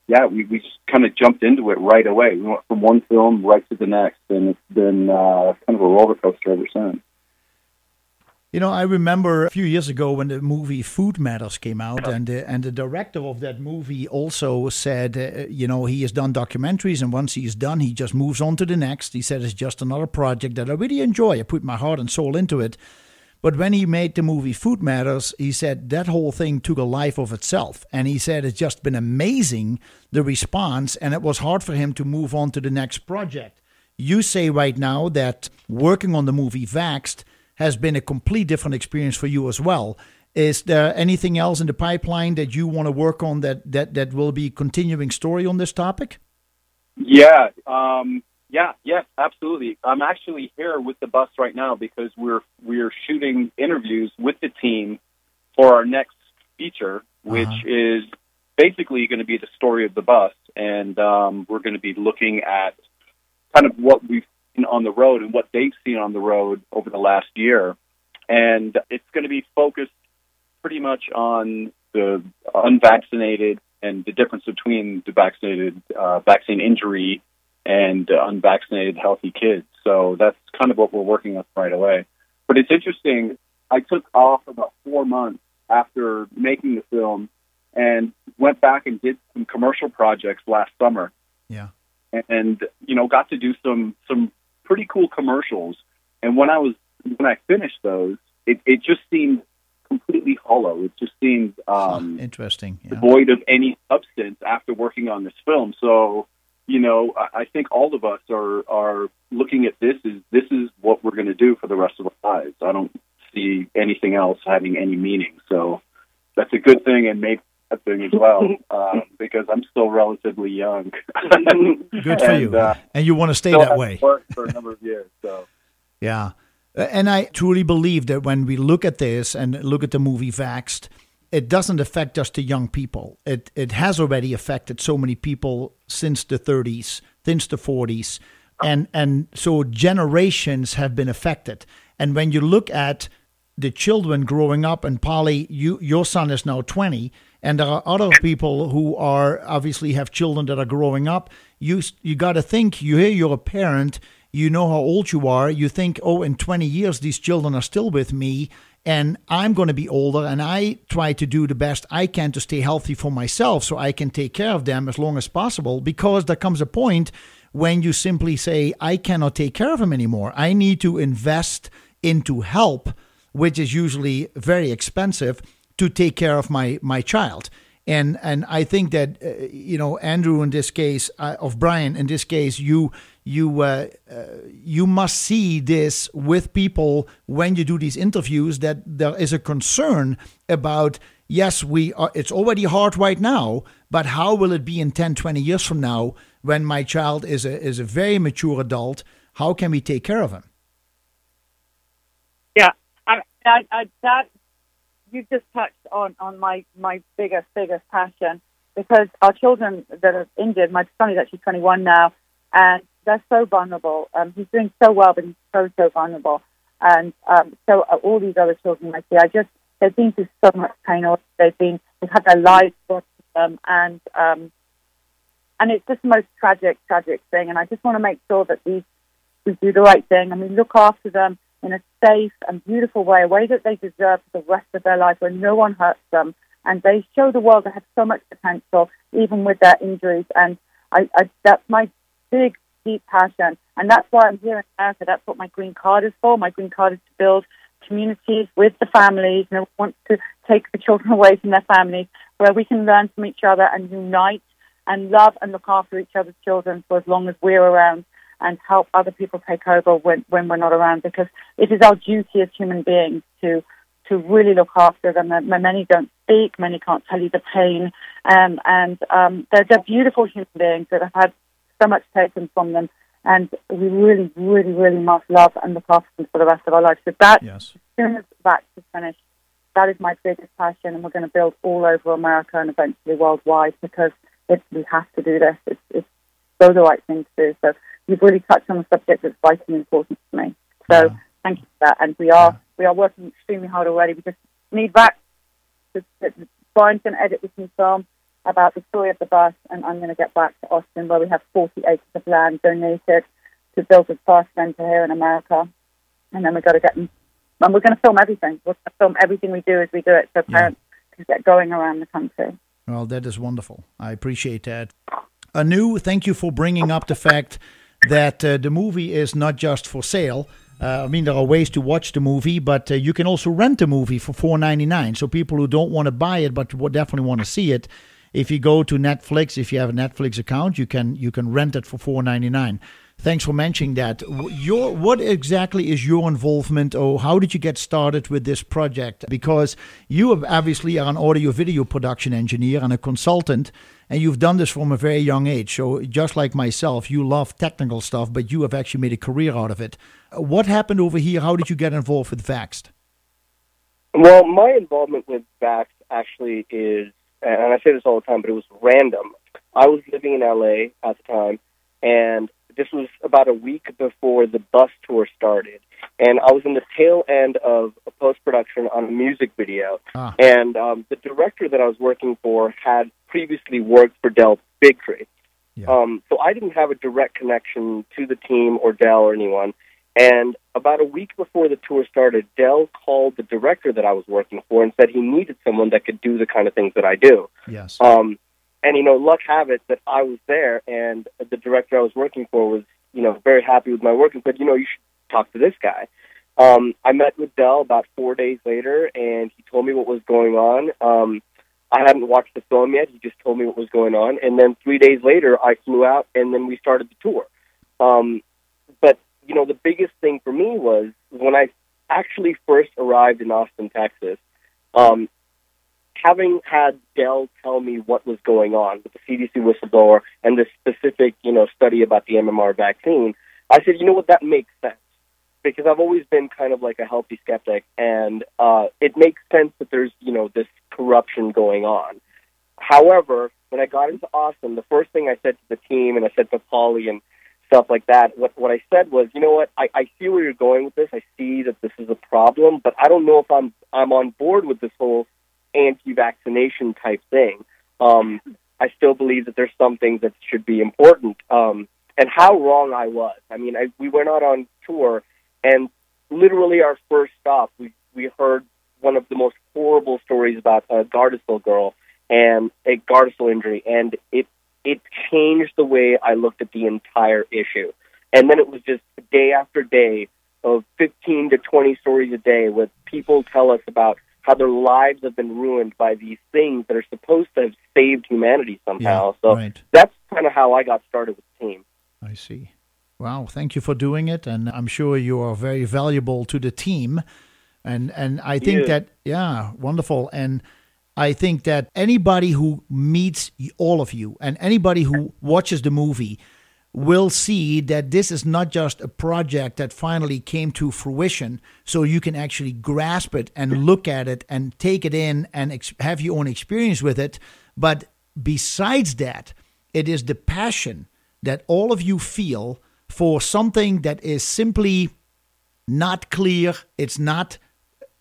yeah, we, we just kind of jumped into it right away. We went from one film right to the next, and it's been uh, kind of a roller coaster ever since. You know, I remember a few years ago when the movie Food Matters came out, and the, and the director of that movie also said, uh, you know, he has done documentaries, and once he's done, he just moves on to the next. He said it's just another project that I really enjoy. I put my heart and soul into it. But when he made the movie Food Matters, he said that whole thing took a life of itself. And he said it's just been amazing, the response, and it was hard for him to move on to the next project. You say right now that working on the movie Vaxxed has been a complete different experience for you as well. Is there anything else in the pipeline that you want to work on that that that will be continuing story on this topic? Yeah, um, yeah, yes, absolutely. I'm actually here with the bus right now because we're we're shooting interviews with the team for our next feature, which uh-huh. is basically going to be the story of the bus, and um, we're going to be looking at kind of what we've seen on the road and what they've seen on the road over the last year. And it's going to be focused pretty much on the unvaccinated and the difference between the vaccinated uh, vaccine injury and uh, unvaccinated healthy kids. So that's kind of what we're working on right away. But it's interesting. I took off about four months after making the film and went back and did some commercial projects last summer. Yeah. And you know, got to do some some pretty cool commercials. And when I was when I finished those, it, it just seemed completely hollow. It just seemed um, interesting, yeah. devoid of any substance after working on this film. So, you know, I, I think all of us are are looking at this as this is what we're going to do for the rest of our lives. I don't see anything else having any meaning. So that's a good thing, and maybe that thing as well uh, because I'm still relatively young. Good for and, you, uh, and you want to stay that way. for a number of years, so yeah. And I truly believe that when we look at this and look at the movie Vaxxed, it doesn't affect just the young people. It it has already affected so many people since the 30s, since the 40s, and and so generations have been affected. And when you look at the children growing up, and Polly, you your son is now 20 and there are other people who are obviously have children that are growing up. You you got to think. You hear you're a parent. You know how old you are. You think, oh, in 20 years these children are still with me, and I'm going to be older. And I try to do the best I can to stay healthy for myself, so I can take care of them as long as possible. Because there comes a point when you simply say, I cannot take care of them anymore. I need to invest into help, which is usually very expensive to take care of my my child. And and I think that uh, you know Andrew in this case uh, of Brian in this case you you uh, uh, you must see this with people when you do these interviews that there is a concern about yes we are it's already hard right now but how will it be in 10 20 years from now when my child is a is a very mature adult? How can we take care of him? Yeah I, I, I that you've just touched on, on my, my biggest, biggest passion because our children that are injured, my son is actually 21 now, and they're so vulnerable. Um, he's doing so well, but he's so, so vulnerable. And um, so uh, all these other children I see, I just, they've been through so much pain. Or they've been, they've had their lives brought to them, and, um, and it's just the most tragic, tragic thing. And I just want to make sure that these, we do the right thing and we look after them in a safe and beautiful way, a way that they deserve for the rest of their life, where no one hurts them, and they show the world they have so much potential, even with their injuries. And I, I, that's my big, deep passion, and that's why I'm here in America. That's what my green card is for. My green card is to build communities with the families, and I want to take the children away from their families, where we can learn from each other and unite and love and look after each other's children for as long as we're around. And help other people take over when, when we're not around because it is our duty as human beings to to really look after them. Many don't speak, many can't tell you the pain, um, and um, they're, they're beautiful human beings that have had so much taken from them, and we really, really, really must love and look after them for the rest of our lives. So that, yes. as soon as that is finished, that is my biggest passion, and we're going to build all over America and eventually worldwide because it, we have to do this. It's, it's so the right thing to do. So you've really touched on a subject that's vitally important to me. So yeah. thank you for that. And we are yeah. we are working extremely hard already. We just need back. Brian's going to edit this new film about the story of the bus, and I'm going to get back to Austin where we have 40 acres of land donated to build a bus center here in America. And then we've got to get them, and we're going to film everything. We're going to film everything we do as we do it so parents yeah. can get going around the country. Well, that is wonderful. I appreciate that. Anu, thank you for bringing up the fact that uh, the movie is not just for sale. Uh, I mean, there are ways to watch the movie, but uh, you can also rent the movie for four ninety nine. So people who don't want to buy it but definitely want to see it, if you go to Netflix, if you have a Netflix account, you can you can rent it for four ninety nine. Thanks for mentioning that. Your what exactly is your involvement, or how did you get started with this project? Because you obviously are an audio video production engineer and a consultant, and you've done this from a very young age. So just like myself, you love technical stuff, but you have actually made a career out of it. What happened over here? How did you get involved with Vaxxed? Well, my involvement with Vaxxed actually is, and I say this all the time, but it was random. I was living in LA at the time, and this was about a week before the bus tour started, and I was in the tail end of a post production on a music video. Ah. And um, the director that I was working for had previously worked for Del Bigtree. Yeah. Um, so I didn't have a direct connection to the team or Del or anyone. And about a week before the tour started, Del called the director that I was working for and said he needed someone that could do the kind of things that I do. Yes. Um, and you know, luck have it that I was there, and the director I was working for was, you know, very happy with my work and said, you know, you should talk to this guy. Um, I met with Del about four days later, and he told me what was going on. Um, I hadn't watched the film yet. He just told me what was going on, and then three days later, I flew out, and then we started the tour. Um, but you know, the biggest thing for me was when I actually first arrived in Austin, Texas. Um, having had Del tell me what was going on with the CDC whistleblower and this specific, you know, study about the MMR vaccine, I said, you know what, that makes sense because I've always been kind of like a healthy skeptic, and uh, it makes sense that there's, you know, this corruption going on. However, when I got into Austin, the first thing I said to the team, and I said to Polly and stuff like that, what what I said was, you know what, I, I see where you're going with this. I see that this is a problem, but I don't know if I'm I'm on board with this whole anti-vaccination type thing. Um, I still believe that there's some things that should be important. Um, and how wrong I was. I mean, I, we went out on tour, and literally our first stop, we we heard one of the most horrible stories about a Gardasil girl and a Gardasil injury, and it it changed the way I looked at the entire issue. And then it was just day after day of 15 to 20 stories a day with people tell us about how their lives have been ruined by these things that are supposed to have saved humanity somehow. Yeah, so right. that's kind of how I got started with the team. I see. Wow, thank you for doing it, and I'm sure you are very valuable to the team. And and I think yeah. that yeah, wonderful. And I think that anybody who meets all of you and anybody who watches the movie will see that this is not just a project that finally came to fruition so you can actually grasp it and look at it and take it in and ex- have your own experience with it. But besides that it is the passion that all of you feel for something that is simply not clear it's not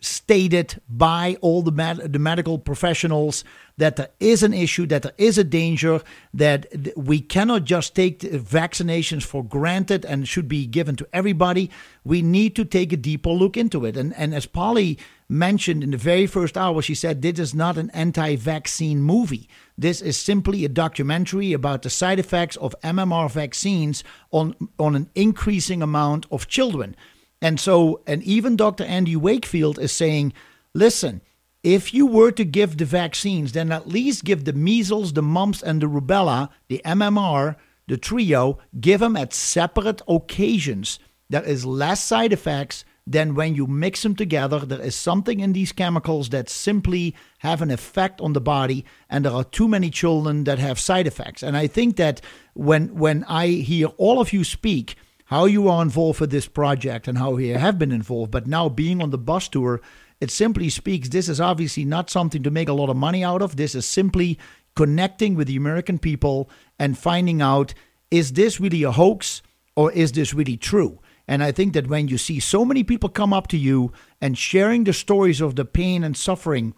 stated by all the, med- the medical professionals that there is an issue, that there is a danger, that we cannot just take vaccinations for granted and should be given to everybody. We need to take a deeper look into it. And, and as Polly mentioned in the very first hour, she said this is not an anti vaccine movie. This is simply a documentary about the side effects of MMR vaccines on, on an increasing amount of children. And so, and even Dr. Andy Wakefield is saying, listen, if you were to give the vaccines, then at least give the measles, the mumps, and the rubella, the MMR, the trio, give them at separate occasions. There is less side effects than when you mix them together. There is something in these chemicals that simply have an effect on the body, and there are too many children that have side effects. And I think that when when I hear all of you speak, how you are involved with this project and how you have been involved, but now being on the bus tour, it simply speaks this is obviously not something to make a lot of money out of. This is simply connecting with the American people and finding out is this really a hoax or is this really true? And I think that when you see so many people come up to you and sharing the stories of the pain and suffering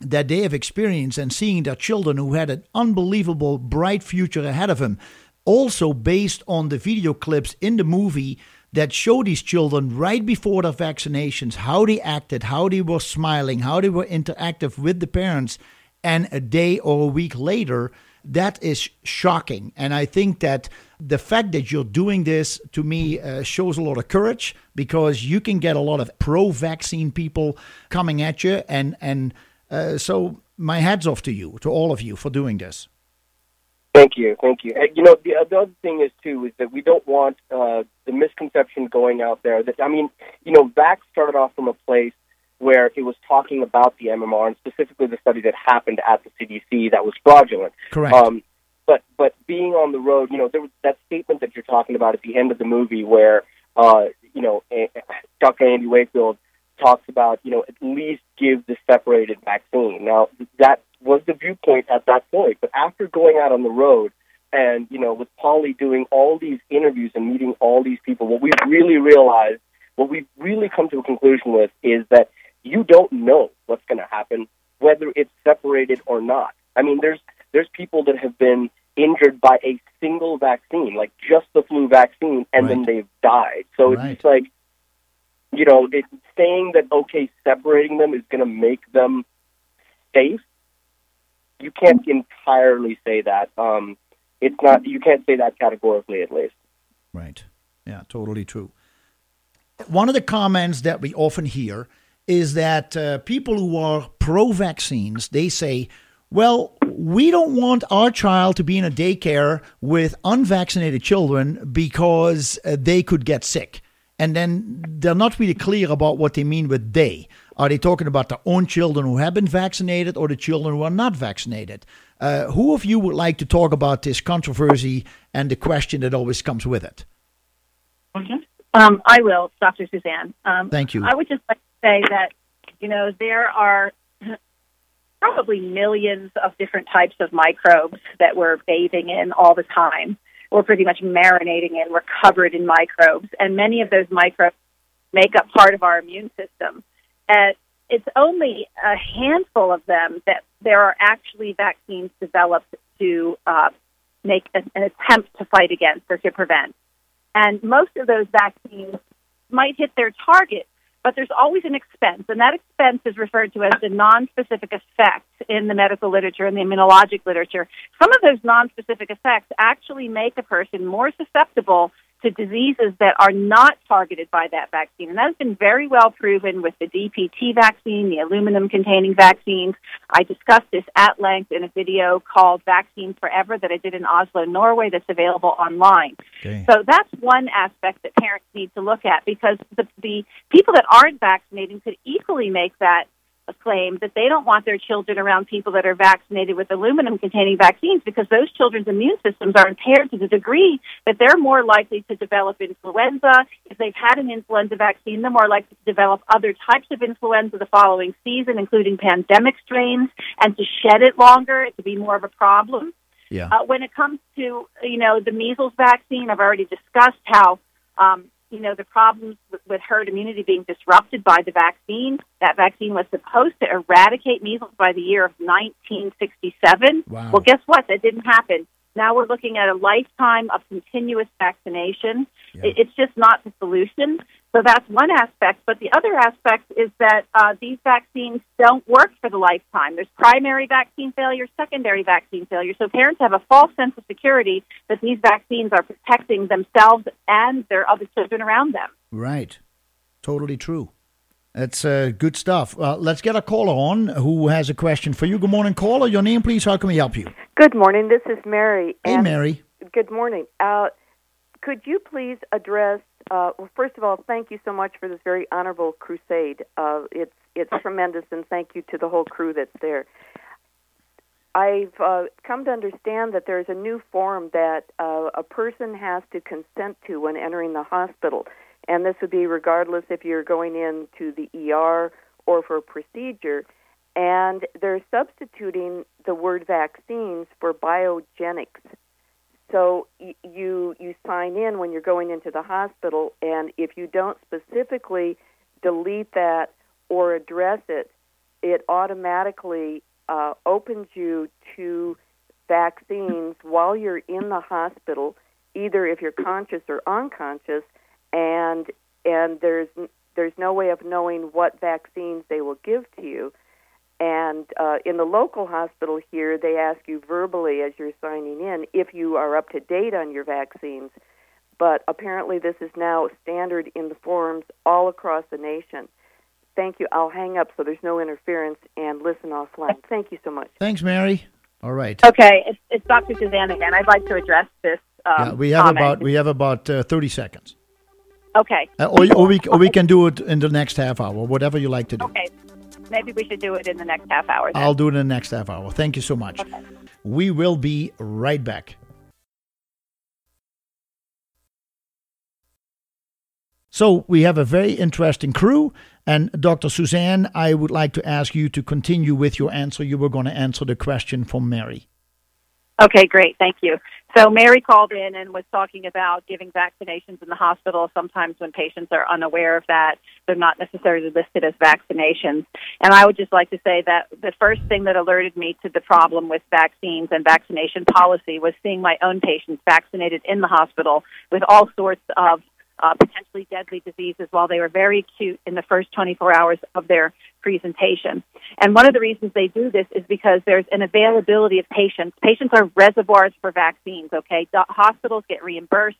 that they have experienced and seeing their children who had an unbelievable bright future ahead of them, also based on the video clips in the movie that show these children right before their vaccinations how they acted, how they were smiling, how they were interactive with the parents, and a day or a week later, that is shocking. And I think that the fact that you're doing this to me uh, shows a lot of courage because you can get a lot of pro-vaccine people coming at you, and and uh, so my hats off to you, to all of you, for doing this. Thank you, thank you. You know, the, the other thing is too is that we don't want uh, the misconception going out there that I mean, you know, Vaxxed started off from a place where it was talking about the MMR and specifically the study that happened at the CDC that was fraudulent. Correct. Um, but but being on the road, you know, there was that statement that you're talking about at the end of the movie where uh, you know Dr. Andy Wakefield talks about you know at least give the separated vaccine. Now that was the viewpoint at that point, but after going out on the road and you know with Polly doing all these interviews and meeting all these people, what we really realized, what we've really come to a conclusion with is that you don't know what's going to happen, whether it's separated or not. I mean, there's there's people that have been injured by a single vaccine, like just the flu vaccine, and right. then they've died. So right. it's like, you know, it's saying that okay, separating them is going to make them safe. You can't entirely say that. Um, it's not. You can't say that categorically, at least. Right. Yeah. Totally true. One of the comments that we often hear is that uh, people who are pro vaccines, they say, well, we don't want our child to be in a daycare with unvaccinated children because uh, they could get sick. And then they're not really clear about what they mean with they. Are they talking about their own children who have been vaccinated or the children who are not vaccinated? Uh, who of you would like to talk about this controversy and the question that always comes with it? Okay. Um, I will, Dr. Suzanne. Um, Thank you. I would just like to say that, you know, there are probably millions of different types of microbes that we're bathing in all the time. We're pretty much marinating in. We're covered in microbes, and many of those microbes make up part of our immune system. And it's only a handful of them that there are actually vaccines developed to uh, make an, an attempt to fight against or to prevent. And most of those vaccines might hit their target, but there's always an expense, and that expense is referred to as the non-specific effect in the medical literature and the immunologic literature. Some of those non-specific effects actually make a person more susceptible to diseases that are not targeted by that vaccine. And that has been very well proven with the DPT vaccine, the aluminum containing vaccines. I discussed this at length in a video called Vaccine Forever that I did in Oslo, Norway, that's available online. Okay. So that's one aspect that parents need to look at because the, the people that aren't vaccinating could equally make that claim that they don't want their children around people that are vaccinated with aluminum containing vaccines because those children's immune systems are impaired to the degree that they're more likely to develop influenza. If they've had an influenza vaccine, they're more likely to develop other types of influenza the following season, including pandemic strains, and to shed it longer, it could be more of a problem. Yeah. Uh, when it comes to, you know, the measles vaccine, I've already discussed how um, you know, the problems with, with herd immunity being disrupted by the vaccine. That vaccine was supposed to eradicate measles by the year of 1967. Wow. Well, guess what? That didn't happen. Now we're looking at a lifetime of continuous vaccination. Yeah. It, it's just not the solution. So that's one aspect. But the other aspect is that uh, these vaccines don't work for the lifetime. There's primary vaccine failure, secondary vaccine failure. So parents have a false sense of security that these vaccines are protecting themselves and their other children around them. Right. Totally true. That's uh, good stuff. Uh, let's get a caller on who has a question for you. Good morning, caller. Your name, please. How can we help you? Good morning. This is Mary. Hey, Mary. good morning. Uh, could you please address? Uh, well, first of all, thank you so much for this very honorable crusade. Uh, it's it's tremendous, and thank you to the whole crew that's there. I've uh, come to understand that there's a new form that uh, a person has to consent to when entering the hospital, and this would be regardless if you're going into the ER or for a procedure. And they're substituting the word vaccines for biogenics. So you you sign in when you're going into the hospital, and if you don't specifically delete that or address it, it automatically uh, opens you to vaccines while you're in the hospital, either if you're conscious or unconscious, and and there's there's no way of knowing what vaccines they will give to you. And uh, in the local hospital here, they ask you verbally as you're signing in if you are up to date on your vaccines. But apparently, this is now standard in the forms all across the nation. Thank you. I'll hang up so there's no interference and listen offline. Thank you so much. Thanks, Mary. All right. Okay, it's, it's Dr. Suzanne again. I'd like to address this. Um, yeah, we have comment. about we have about uh, thirty seconds, Okay. uh, or, or we or we can do it in the next half hour, whatever you like to do. Okay. Maybe we should do it in the next half hour. Then. I'll do it in the next half hour. Thank you so much. We will be right back. So we have a very interesting crew. And Dr. Suzanne, I would like to ask you to continue with your answer. You were going to answer the question from Mary. Okay, great. Thank you. So Mary called in and was talking about giving vaccinations in the hospital. Sometimes when patients are unaware of that, they're not necessarily listed as vaccinations. And I would just like to say that the first thing that alerted me to the problem with vaccines and vaccination policy was seeing my own patients vaccinated in the hospital with all sorts of uh, potentially deadly diseases while they were very acute in the first 24 hours of their presentation. And one of the reasons they do this is because there's an availability of patients. Patients are reservoirs for vaccines, okay? Hospitals get reimbursed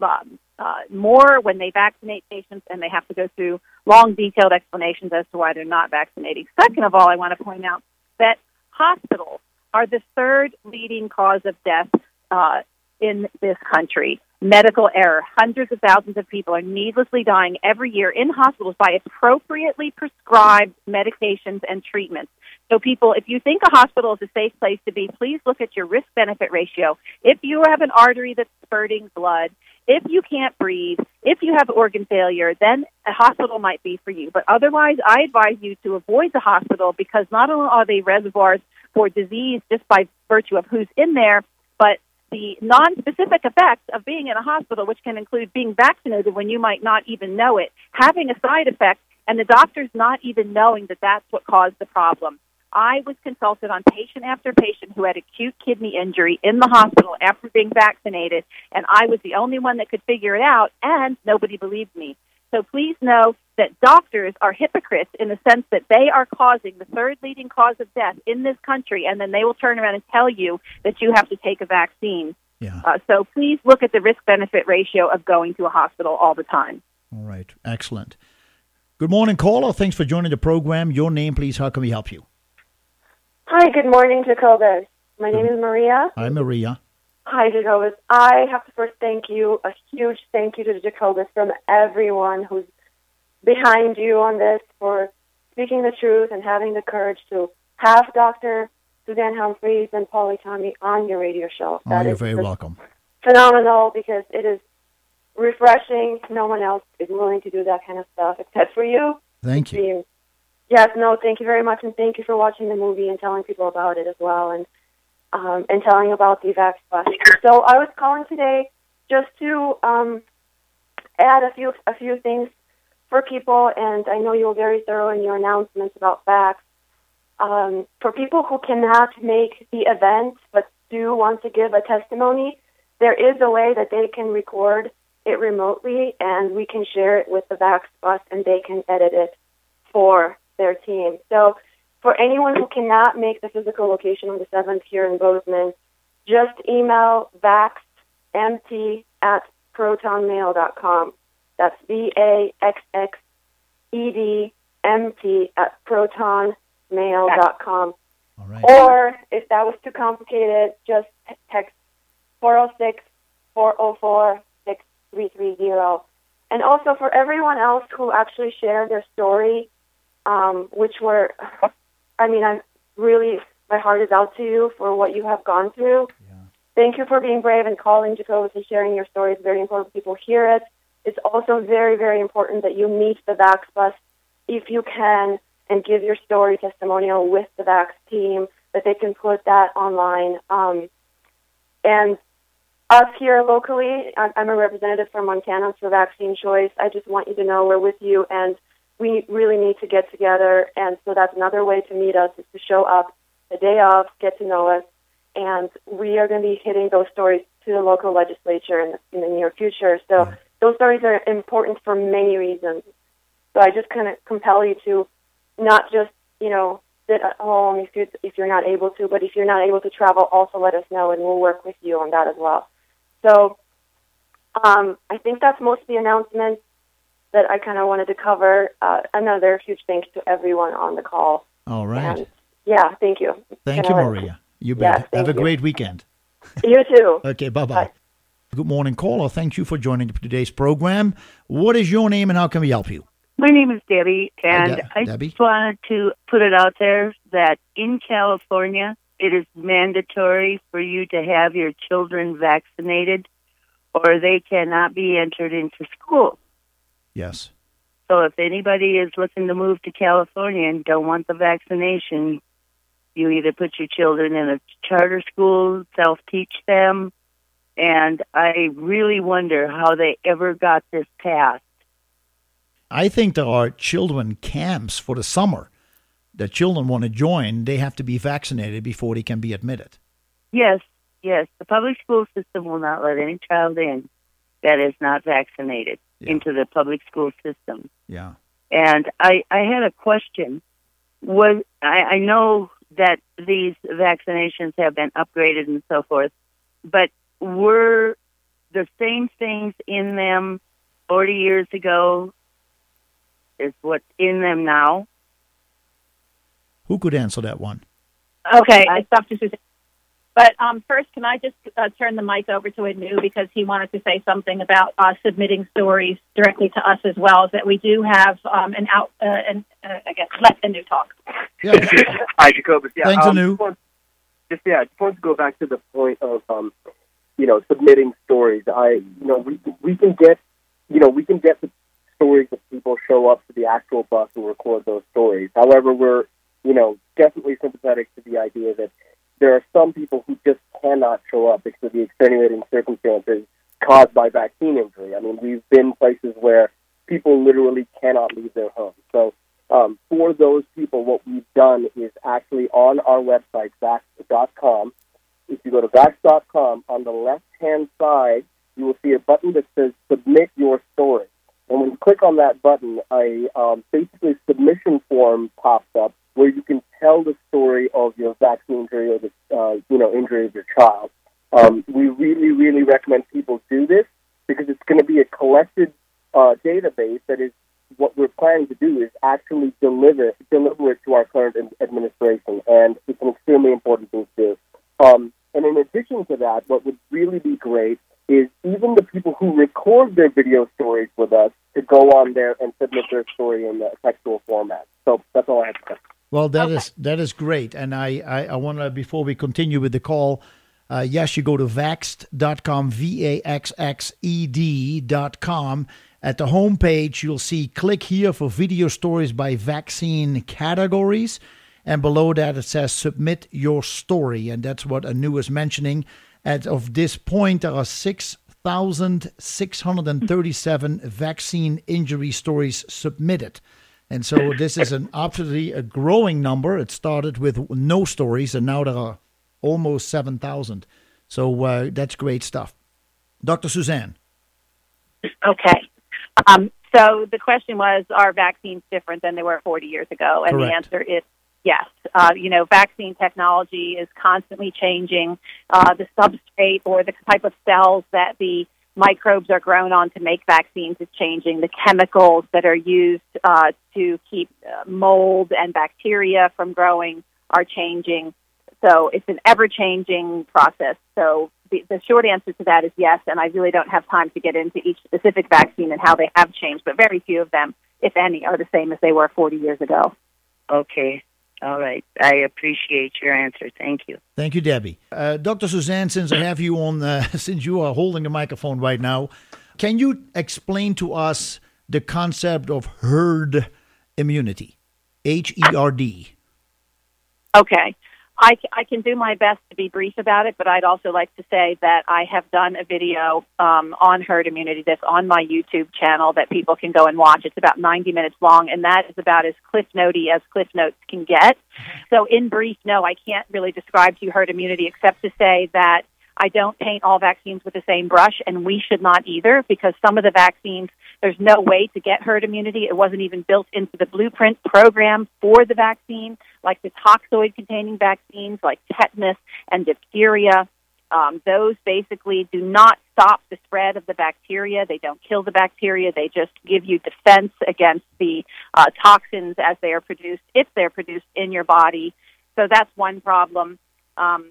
um, uh, more when they vaccinate patients, and they have to go through long, detailed explanations as to why they're not vaccinating. Second of all, I want to point out that hospitals are the third leading cause of death uh, in this country. Medical error. Hundreds of thousands of people are needlessly dying every year in hospitals by appropriately prescribed medications and treatments. So, people, if you think a hospital is a safe place to be, please look at your risk benefit ratio. If you have an artery that's spurting blood, if you can't breathe, if you have organ failure, then a hospital might be for you. But otherwise, I advise you to avoid the hospital because not only are they reservoirs for disease just by virtue of who's in there, but the non-specific effects of being in a hospital, which can include being vaccinated when you might not even know it, having a side effect, and the doctors not even knowing that that's what caused the problem. I was consulted on patient after patient who had acute kidney injury in the hospital after being vaccinated, and I was the only one that could figure it out, and nobody believed me. So please know that doctors are hypocrites in the sense that they are causing the third leading cause of death in this country, and then they will turn around and tell you that you have to take a vaccine. Yeah. Uh, so please look at the risk benefit ratio of going to a hospital all the time. All right. Excellent. Good morning, caller. Thanks for joining the program. Your name, please. How can we help you? Hi, good morning, Jacobus. My name is Maria. Hi, Maria. Hi, Jacobus. I have to first thank you, a huge thank you to Jacobus from everyone who's behind you on this for speaking the truth and having the courage to have Dr. Suzanne Humphries and Polly Tommey on your radio show. Oh, That you're very welcome. Phenomenal because it is refreshing. No one else is willing to do that kind of stuff except for you. Thank you. you. Yes, no, thank you very much, and thank you for watching the movie and telling people about it as well, and um, and telling about the Vaxxed Bus. So I was calling today just to um, add a few a few things for people, and I know you were very thorough in your announcements about Vaxxed. Um, for people who cannot make the event but do want to give a testimony, there is a way that they can record it remotely, and we can share it with the Vaxxed Bus, and they can edit it for their team. So, for anyone who cannot make the physical location on the 7th here in Bozeman, just email vaxxedmt at protonmail.com. That's V A X X E D M T at protonmail.com. All right. Or if that was too complicated, just text 406 404 6330. And also for everyone else who actually shared their story, um, which were, I mean, I'm really, my heart is out to you for what you have gone through. Yeah. Thank you for being brave and calling Jacobus and sharing your story. It's very important people hear it. It's also very, very important that you meet the Vaxxed Bus if you can and give your story testimonial with the Vaxxed team, that they can put that online. Um, and us here locally, I'm I'm a representative from Montana for Vaccine Choice. I just want you to know we're with you, and we really need to get together. And so that's another way to meet us is to show up the day of, get to know us, and we are going to be hitting those stories to the local legislature in the, in the near future. So those stories are important for many reasons. So I just kind of compel you to not just you know sit at home if you if you're not able to, but if you're not able to travel, also let us know, and we'll work with you on that as well. So um, I think that's most of the announcements that I kind of wanted to cover. Uh, another huge thanks to everyone on the call. All right. And, yeah, thank you. Thank you, Maria. You bet. thank Have a you. great weekend. You too. Okay, bye bye. Good morning, caller. Thank you for joining today's program. What is your name and how can we help you? My name is Debbie, and De- I Debbie. just wanted to put it out there that in California, it is mandatory for you to have your children vaccinated, or they cannot be entered into school. Yes. So if anybody is looking to move to California and don't want the vaccination, you either put your children in a charter school, self teach them, and I really wonder how they ever got this passed. I think there are children camps for the summer that children want to join. They have to be vaccinated before they can be admitted. Yes, yes. The public school system will not let any child in that is not vaccinated into the public school system. Yeah. And I, I had a question. Was I, I know that these vaccinations have been upgraded and so forth, but were the same things in them 40 years ago is what's in them now? Who could answer that one? Okay, it's Dr. Susan. But um, first, can I just uh, turn the mic over to Anu because he wanted to say something about uh, submitting stories directly to us as well. Is that we do have um, an out, uh, an, uh, I guess, let Anu talk. Yeah, Hi, Jacobus. Yeah, Thanks, um, Anu. Just, want- just yeah, just wanted to go back to the point of um, you know submitting stories. I you know we we can get you know we can get the stories of people show up to the actual bus and record those stories. However, we're you know definitely sympathetic to the idea that there are some people who just cannot show up because of the extenuating circumstances caused by vaccine injury. I mean, we've been places where people literally cannot leave their homes. So um, for those people, what we've done is actually on our website, vaxxed.com. If you go to vaxxed.com, on the left-hand side, you will see a button that says Submit Your Story. And when you click on that button, a um, basically submission form pops up where you can tell the story of your vaccine injury or the uh, you know injury of your child. Um, we really, really recommend people do this because it's going to be a collected uh, database that is what we're planning to do is actually deliver deliver it to our current administration, and it's an extremely important thing to do. Um, and in addition to that, what would really be great is even the people who record their video stories with us to go on there and submit their story in a textual format. So that's all I have to say. Well, that is that is great, and I I, I want to before we continue with the call. Uh, yes, you go to vaxxed.com, V A X X E D.com. At the homepage, you'll see click here for video stories by vaccine categories. And below that, it says submit your story. And that's what Anu is mentioning. As of this point, there are 6,637 vaccine injury stories submitted. And so this is an absolutely a growing number. It started with no stories, and now there are almost 7,000. So uh, that's great stuff. Dr. Suzanne. Okay. Um, so the question was, are vaccines different than they were 40 years ago? And the answer is yes. Uh, you know, vaccine technology is constantly changing. Uh, the substrate or the type of cells that the microbes are grown on to make vaccines is changing. The chemicals that are used uh, to keep uh, mold and bacteria from growing are changing. So it's an ever changing process. So the, the short answer to that is yes, and I really don't have time to get into each specific vaccine and how they have changed, but very few of them, if any, are the same as they were 40 years ago. Okay. All right. I appreciate your answer. Thank you. Thank you, Debbie. Uh, Dr. Suzanne, since I have you on, uh, since you are holding the microphone right now, can you explain to us the concept of herd immunity? H E R D. Okay. I, I can do my best to be brief about it, but I'd also like to say that I have done a video um, on herd immunity that's on my YouTube channel that people can go and watch. It's about 90 minutes long, and that is about as cliff notey as cliff notes can get. So, in brief, no, I can't really describe to you herd immunity except to say that I don't paint all vaccines with the same brush, and we should not either, because some of the vaccines, there's no way to get herd immunity. It wasn't even built into the blueprint program for the vaccine, like the toxoid containing vaccines, like tetanus and diphtheria. Um, those basically do not stop the spread of the bacteria. They don't kill the bacteria. They just give you defense against the uh, toxins as they are produced, if they're produced in your body. So that's one problem. Um,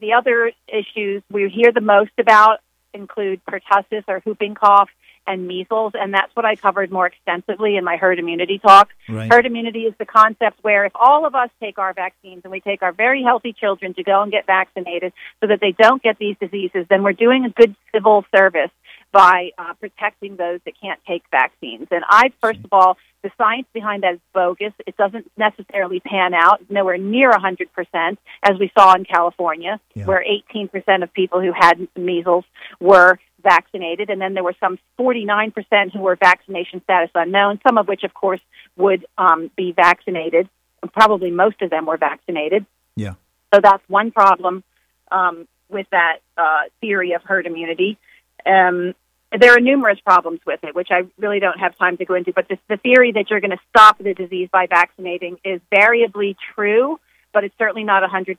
the other issues we hear the most about include pertussis or whooping cough and measles, and that's what I covered more extensively in my herd immunity talk. Right. Herd immunity is the concept where if all of us take our vaccines and we take our very healthy children to go and get vaccinated so that they don't get these diseases, then we're doing a good civil service by uh, protecting those that can't take vaccines. And I, first of all, the science behind that is bogus. It doesn't necessarily pan out It's nowhere near 100%, as we saw in California, Yeah. where 18% of people who had measles were vaccinated, and then there were some 49% who were vaccination status unknown, some of which, of course, would um, be vaccinated. Probably most of them were vaccinated. Yeah. So that's one problem um, with that uh, theory of herd immunity. Um, there are numerous problems with it, which I really don't have time to go into. But this, the theory that you're going to stop the disease by vaccinating is variably true, but it's certainly not 100%.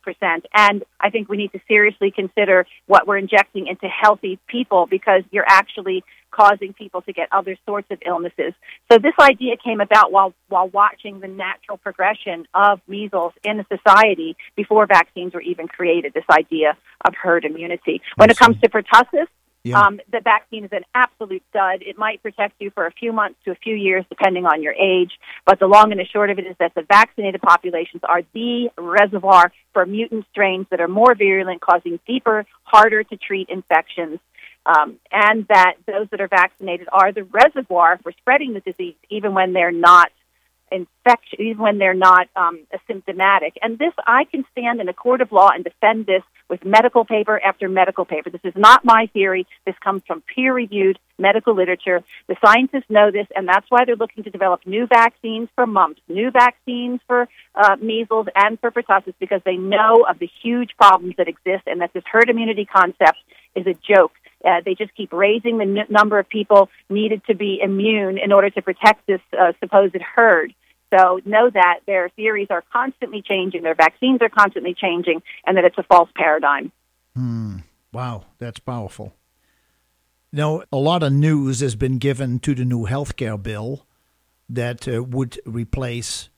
And I think we need to seriously consider what we're injecting into healthy people because you're actually causing people to get other sorts of illnesses. So this idea came about while while watching the natural progression of measles in a society before vaccines were even created. This idea of herd immunity. When it comes to pertussis, Yeah. um, the vaccine is an absolute dud. It might protect you for a few months to a few years, depending on your age. But the long and the short of it is that the vaccinated populations are the reservoir for mutant strains that are more virulent, causing deeper, harder to treat infections. Um, and that those that are vaccinated are the reservoir for spreading the disease, even when they're not infection, even when they're not um, asymptomatic. And this, I can stand in a court of law and defend this with medical paper after medical paper. This is not my theory. This comes from peer-reviewed medical literature. The scientists know this, and that's why they're looking to develop new vaccines for mumps, new vaccines for uh, measles and for pertussis, because they know of the huge problems that exist, and that this herd immunity concept is a joke. Uh, they just keep raising the n- number of people needed to be immune in order to protect this uh, supposed herd. So know that their theories are constantly changing, their vaccines are constantly changing, and that it's a false paradigm. Hmm. Wow, that's powerful. Now, a lot of news has been given to the new healthcare bill that uh, would replace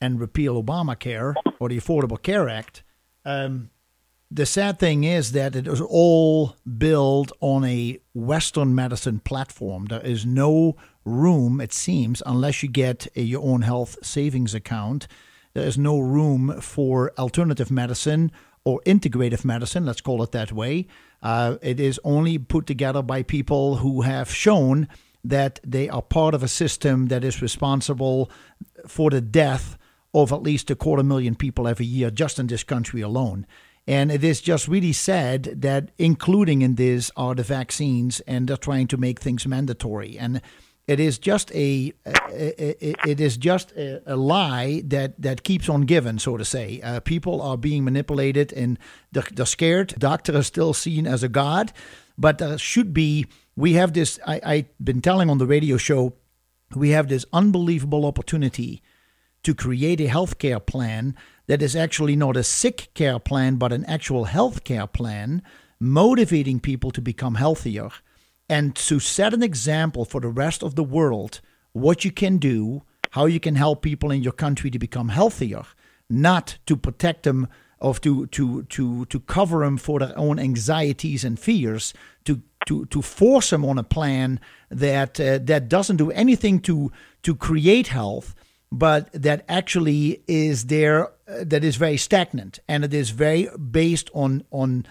and repeal Obamacare or the Affordable Care Act. Um, the sad thing is that it is all built on a Western medicine platform. There is no room, it seems, unless you get a, your own health savings account. There is no room for alternative medicine or integrative medicine, let's call it that way. Uh, it is only put together by people who have shown that they are part of a system that is responsible for the death of at least a quarter million people every year just in this country alone. And it is just really sad that including in this are the vaccines, and they're trying to make things mandatory. And it is just a, it is just a, lie that that keeps on giving, so to say. Uh, people are being manipulated, and they're, scared. Doctor is still seen as a god, but there should be. We have this. I, I've been telling on the radio show. We have this unbelievable opportunity to create a healthcare plan that is actually not a sick care plan, but an actual healthcare plan, motivating people to become healthier and to set an example for the rest of the world what you can do, how you can help people in your country to become healthier, not to protect them of to to to to cover them for their own anxieties and fears to to to force them on a plan that uh, that doesn't do anything to to create health but that actually is there uh, that is very stagnant and it is very based on on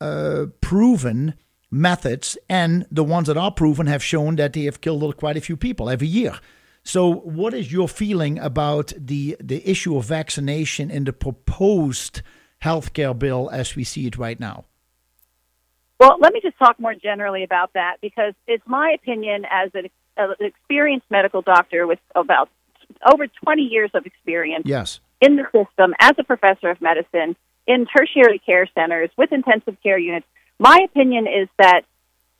unproven methods and the ones that are proven have shown that they have killed quite a few people every year so, what is your feeling about the the issue of vaccination in the proposed healthcare bill as we see it right now? Well, let me just talk more generally about that because it's my opinion as an, experienced medical doctor with about over 20 years of experience yes. in the system as a professor of medicine in tertiary care centers with intensive care units. My opinion is that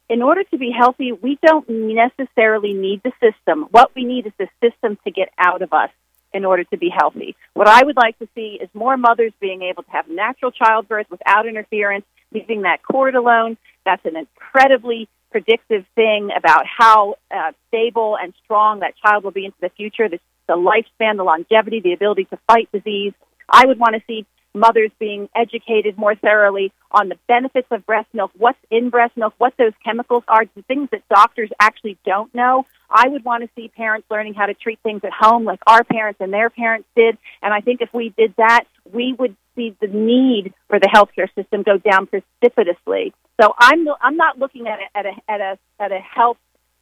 in order to be healthy, we don't necessarily need the system. What we need is the system to get out of us in order to be healthy. What I would like to see is more mothers being able to have natural childbirth without interference, leaving that cord alone. That's an incredibly predictive thing about how uh, stable and strong that child will be into the future, the, the lifespan, the longevity, the ability to fight disease. I would want to see mothers being educated more thoroughly on the benefits of breast milk, what's in breast milk, what those chemicals are, the things that doctors actually don't know. I would want to see parents learning how to treat things at home like our parents and their parents did. And I think if we did that, we would see the need for the healthcare system go down precipitously. So I'm I'm not looking at a, at a at a at a health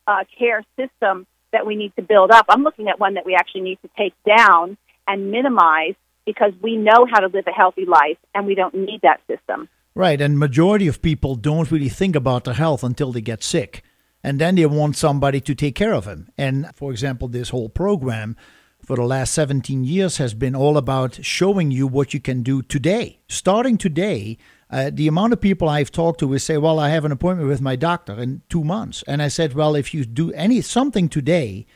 uh, care system that we need to build up. I'm looking at one that we actually need to take down and minimize because we know how to live a healthy life and we don't need that system. Right, and majority of people don't really think about their health until they get sick. And then they want somebody to take care of them. And for example, this whole program for the last 17 years has been all about showing you what you can do today. Starting today, uh, the amount of people I've talked to will say, "Well, I have an appointment with my doctor in 2 months." And I said, "Well, if you do any something today,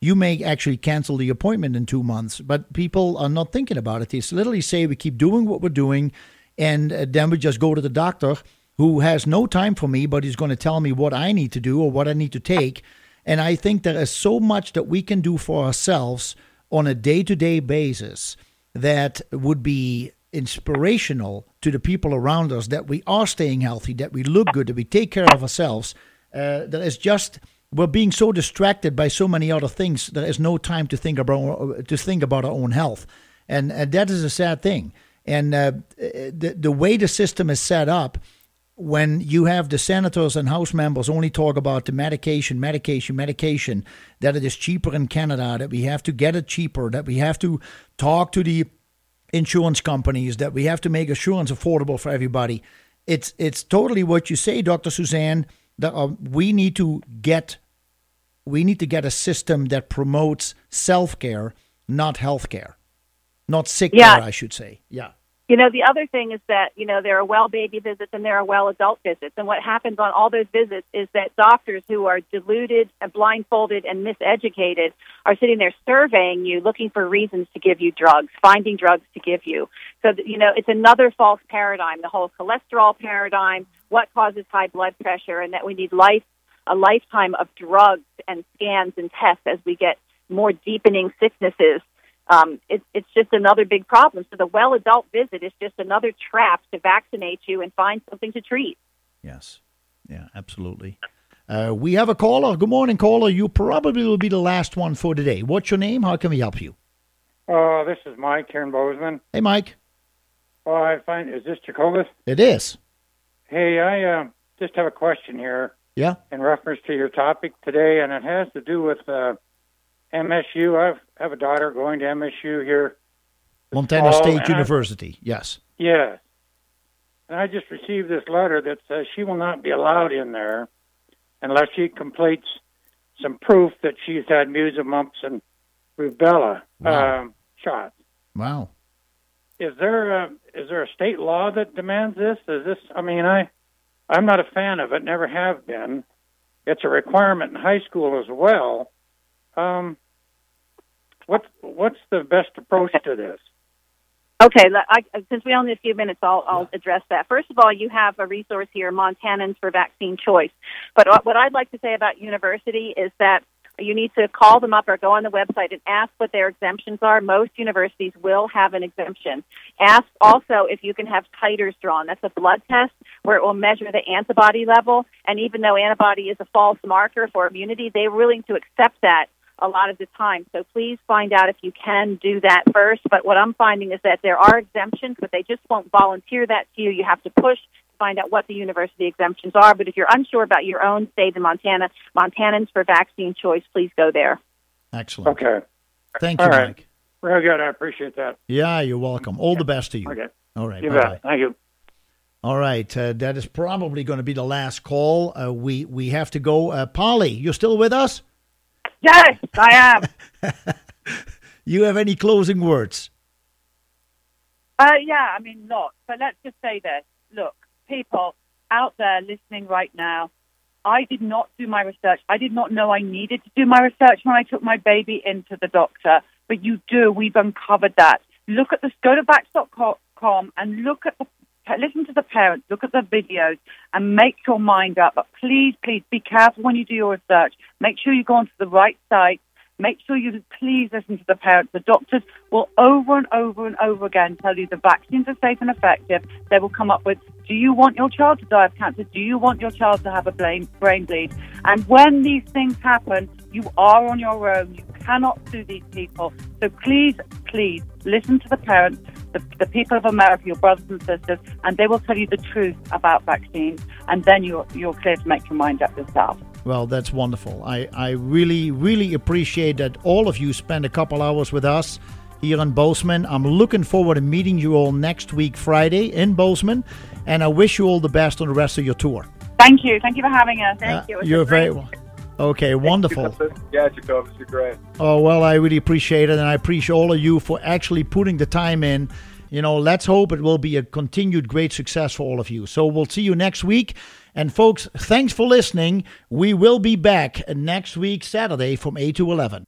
you may actually cancel the appointment in two months. But people are not thinking about it. They literally say we keep doing what we're doing, and uh, then we just go to the doctor who has no time for me, but he's going to tell me what I need to do or what I need to take. And I think there is so much that we can do for ourselves on a day to day basis that would be inspirational to the people around us that we are staying healthy, that we look good, that we take care of ourselves. Uh, that is just we're being so distracted by so many other things that there is no time to think about to think about our own health and, and that is a sad thing and uh, the the way the system is set up when you have the senators and house members only talk about the medication medication medication that it is cheaper in Canada that we have to get it cheaper that we have to talk to the insurance companies that we have to make insurance affordable for everybody it's it's totally what you say Dr. Suzanne that uh, we need to get we need to get a system that promotes self care, not health care, not sick yeah. care, I should say. Yeah. You know, the other thing is that, you know, there are well baby visits and there are well adult visits. And what happens on all those visits is that doctors who are deluded, and blindfolded, and miseducated are sitting there surveying you, looking for reasons to give you drugs, finding drugs to give you. So, you know, it's another false paradigm, the whole cholesterol paradigm, what causes high blood pressure, and that we need life, a lifetime of drugs and scans and tests as we get more deepening sicknesses um, it, it's just another big problem. So the well adult visit is just another trap to vaccinate you and find something to treat. Yes. Yeah, absolutely. Uh, we have a caller. Good morning, caller. You probably will be the last one for today. What's your name? How can we help you? Uh, this is Mike here in Bozeman. Hey, Mike. Well, I find is this Jacobus? It is. Hey, I uh, just have a question here. Yeah. In reference to your topic today, and it has to do with uh, MSU. I have a daughter going to MSU here. Montana State University. I, yes. Yes. And I just received this letter that says she will not be allowed in there unless she completes some proof that she's had measles, mumps, and rubella wow. um, shots. Wow. Is there a is there a state law that demands this? Is this? I mean, I I'm not a fan of it. Never have been. It's a requirement in high school as well. Um, what's what's the best approach to this? Okay, I, since we only have a few minutes, I'll, I'll address that. First of all, you have a resource here, Montanans for Vaccine Choice. But what I'd like to say about university is that you need to call them up or go on the website and ask what their exemptions are. Most universities will have an exemption. Ask also if you can have titers drawn. That's a blood test where it will measure the antibody level. And even though antibody is a false marker for immunity, they're willing to accept that a lot of the time. So please find out if you can do that first. But what I'm finding is that there are exemptions, but they just won't volunteer that to you. You have to push find out what the university exemptions are. But if you're unsure about your own state in Montana, Montanans for Vaccine Choice, please go there. Excellent. Okay. Thank you, All right. Mike. Very good. I appreciate that. Yeah, you're welcome. All the best to you. Okay. All right. You bye-bye. bet. Thank you. All right, uh, that is probably going to be the last call. Uh, we we have to go. Uh, Polly, you're still with us? Yes, I am. You have any closing words? Uh, yeah, I mean, not. but let's just say this. Look, people out there listening right now, I did not do my research. I did not know I needed to do my research when I took my baby into the doctor, but you do. We've uncovered that. Look at this, go to vaxxed.com and look at the, listen to the parents, look at the videos and make your mind up. But please, please be careful when you do your research. Make sure you go onto the right site. Make sure you please listen to the parents. The doctors will over and over and over again tell you the vaccines are safe and effective. They will come up with, do you want your child to die of cancer? Do you want your child to have a brain, bleed? And when these things happen, you are on your own. You cannot sue these people. So please, please listen to the parents, the, the people of America, your brothers and sisters, and they will tell you the truth about vaccines. And then you're, you're clear to make your mind up yourself. Well, that's wonderful. I, I really, really appreciate that all of you spend a couple hours with us here in Bozeman. I'm looking forward to meeting you all next week, Friday, in Bozeman. And I wish you all the best on the rest of your tour. Thank you. Thank you for having us. Thank uh, you. You're very well. Okay, wonderful. Yeah, Jacobus, you're great. Oh, well, I really appreciate it. And I appreciate all of you for actually putting the time in. You know, let's hope it will be a continued great success for all of you. So we'll see you next week. And folks, thanks for listening. We will be back next week, Saturday, from 8 to 11.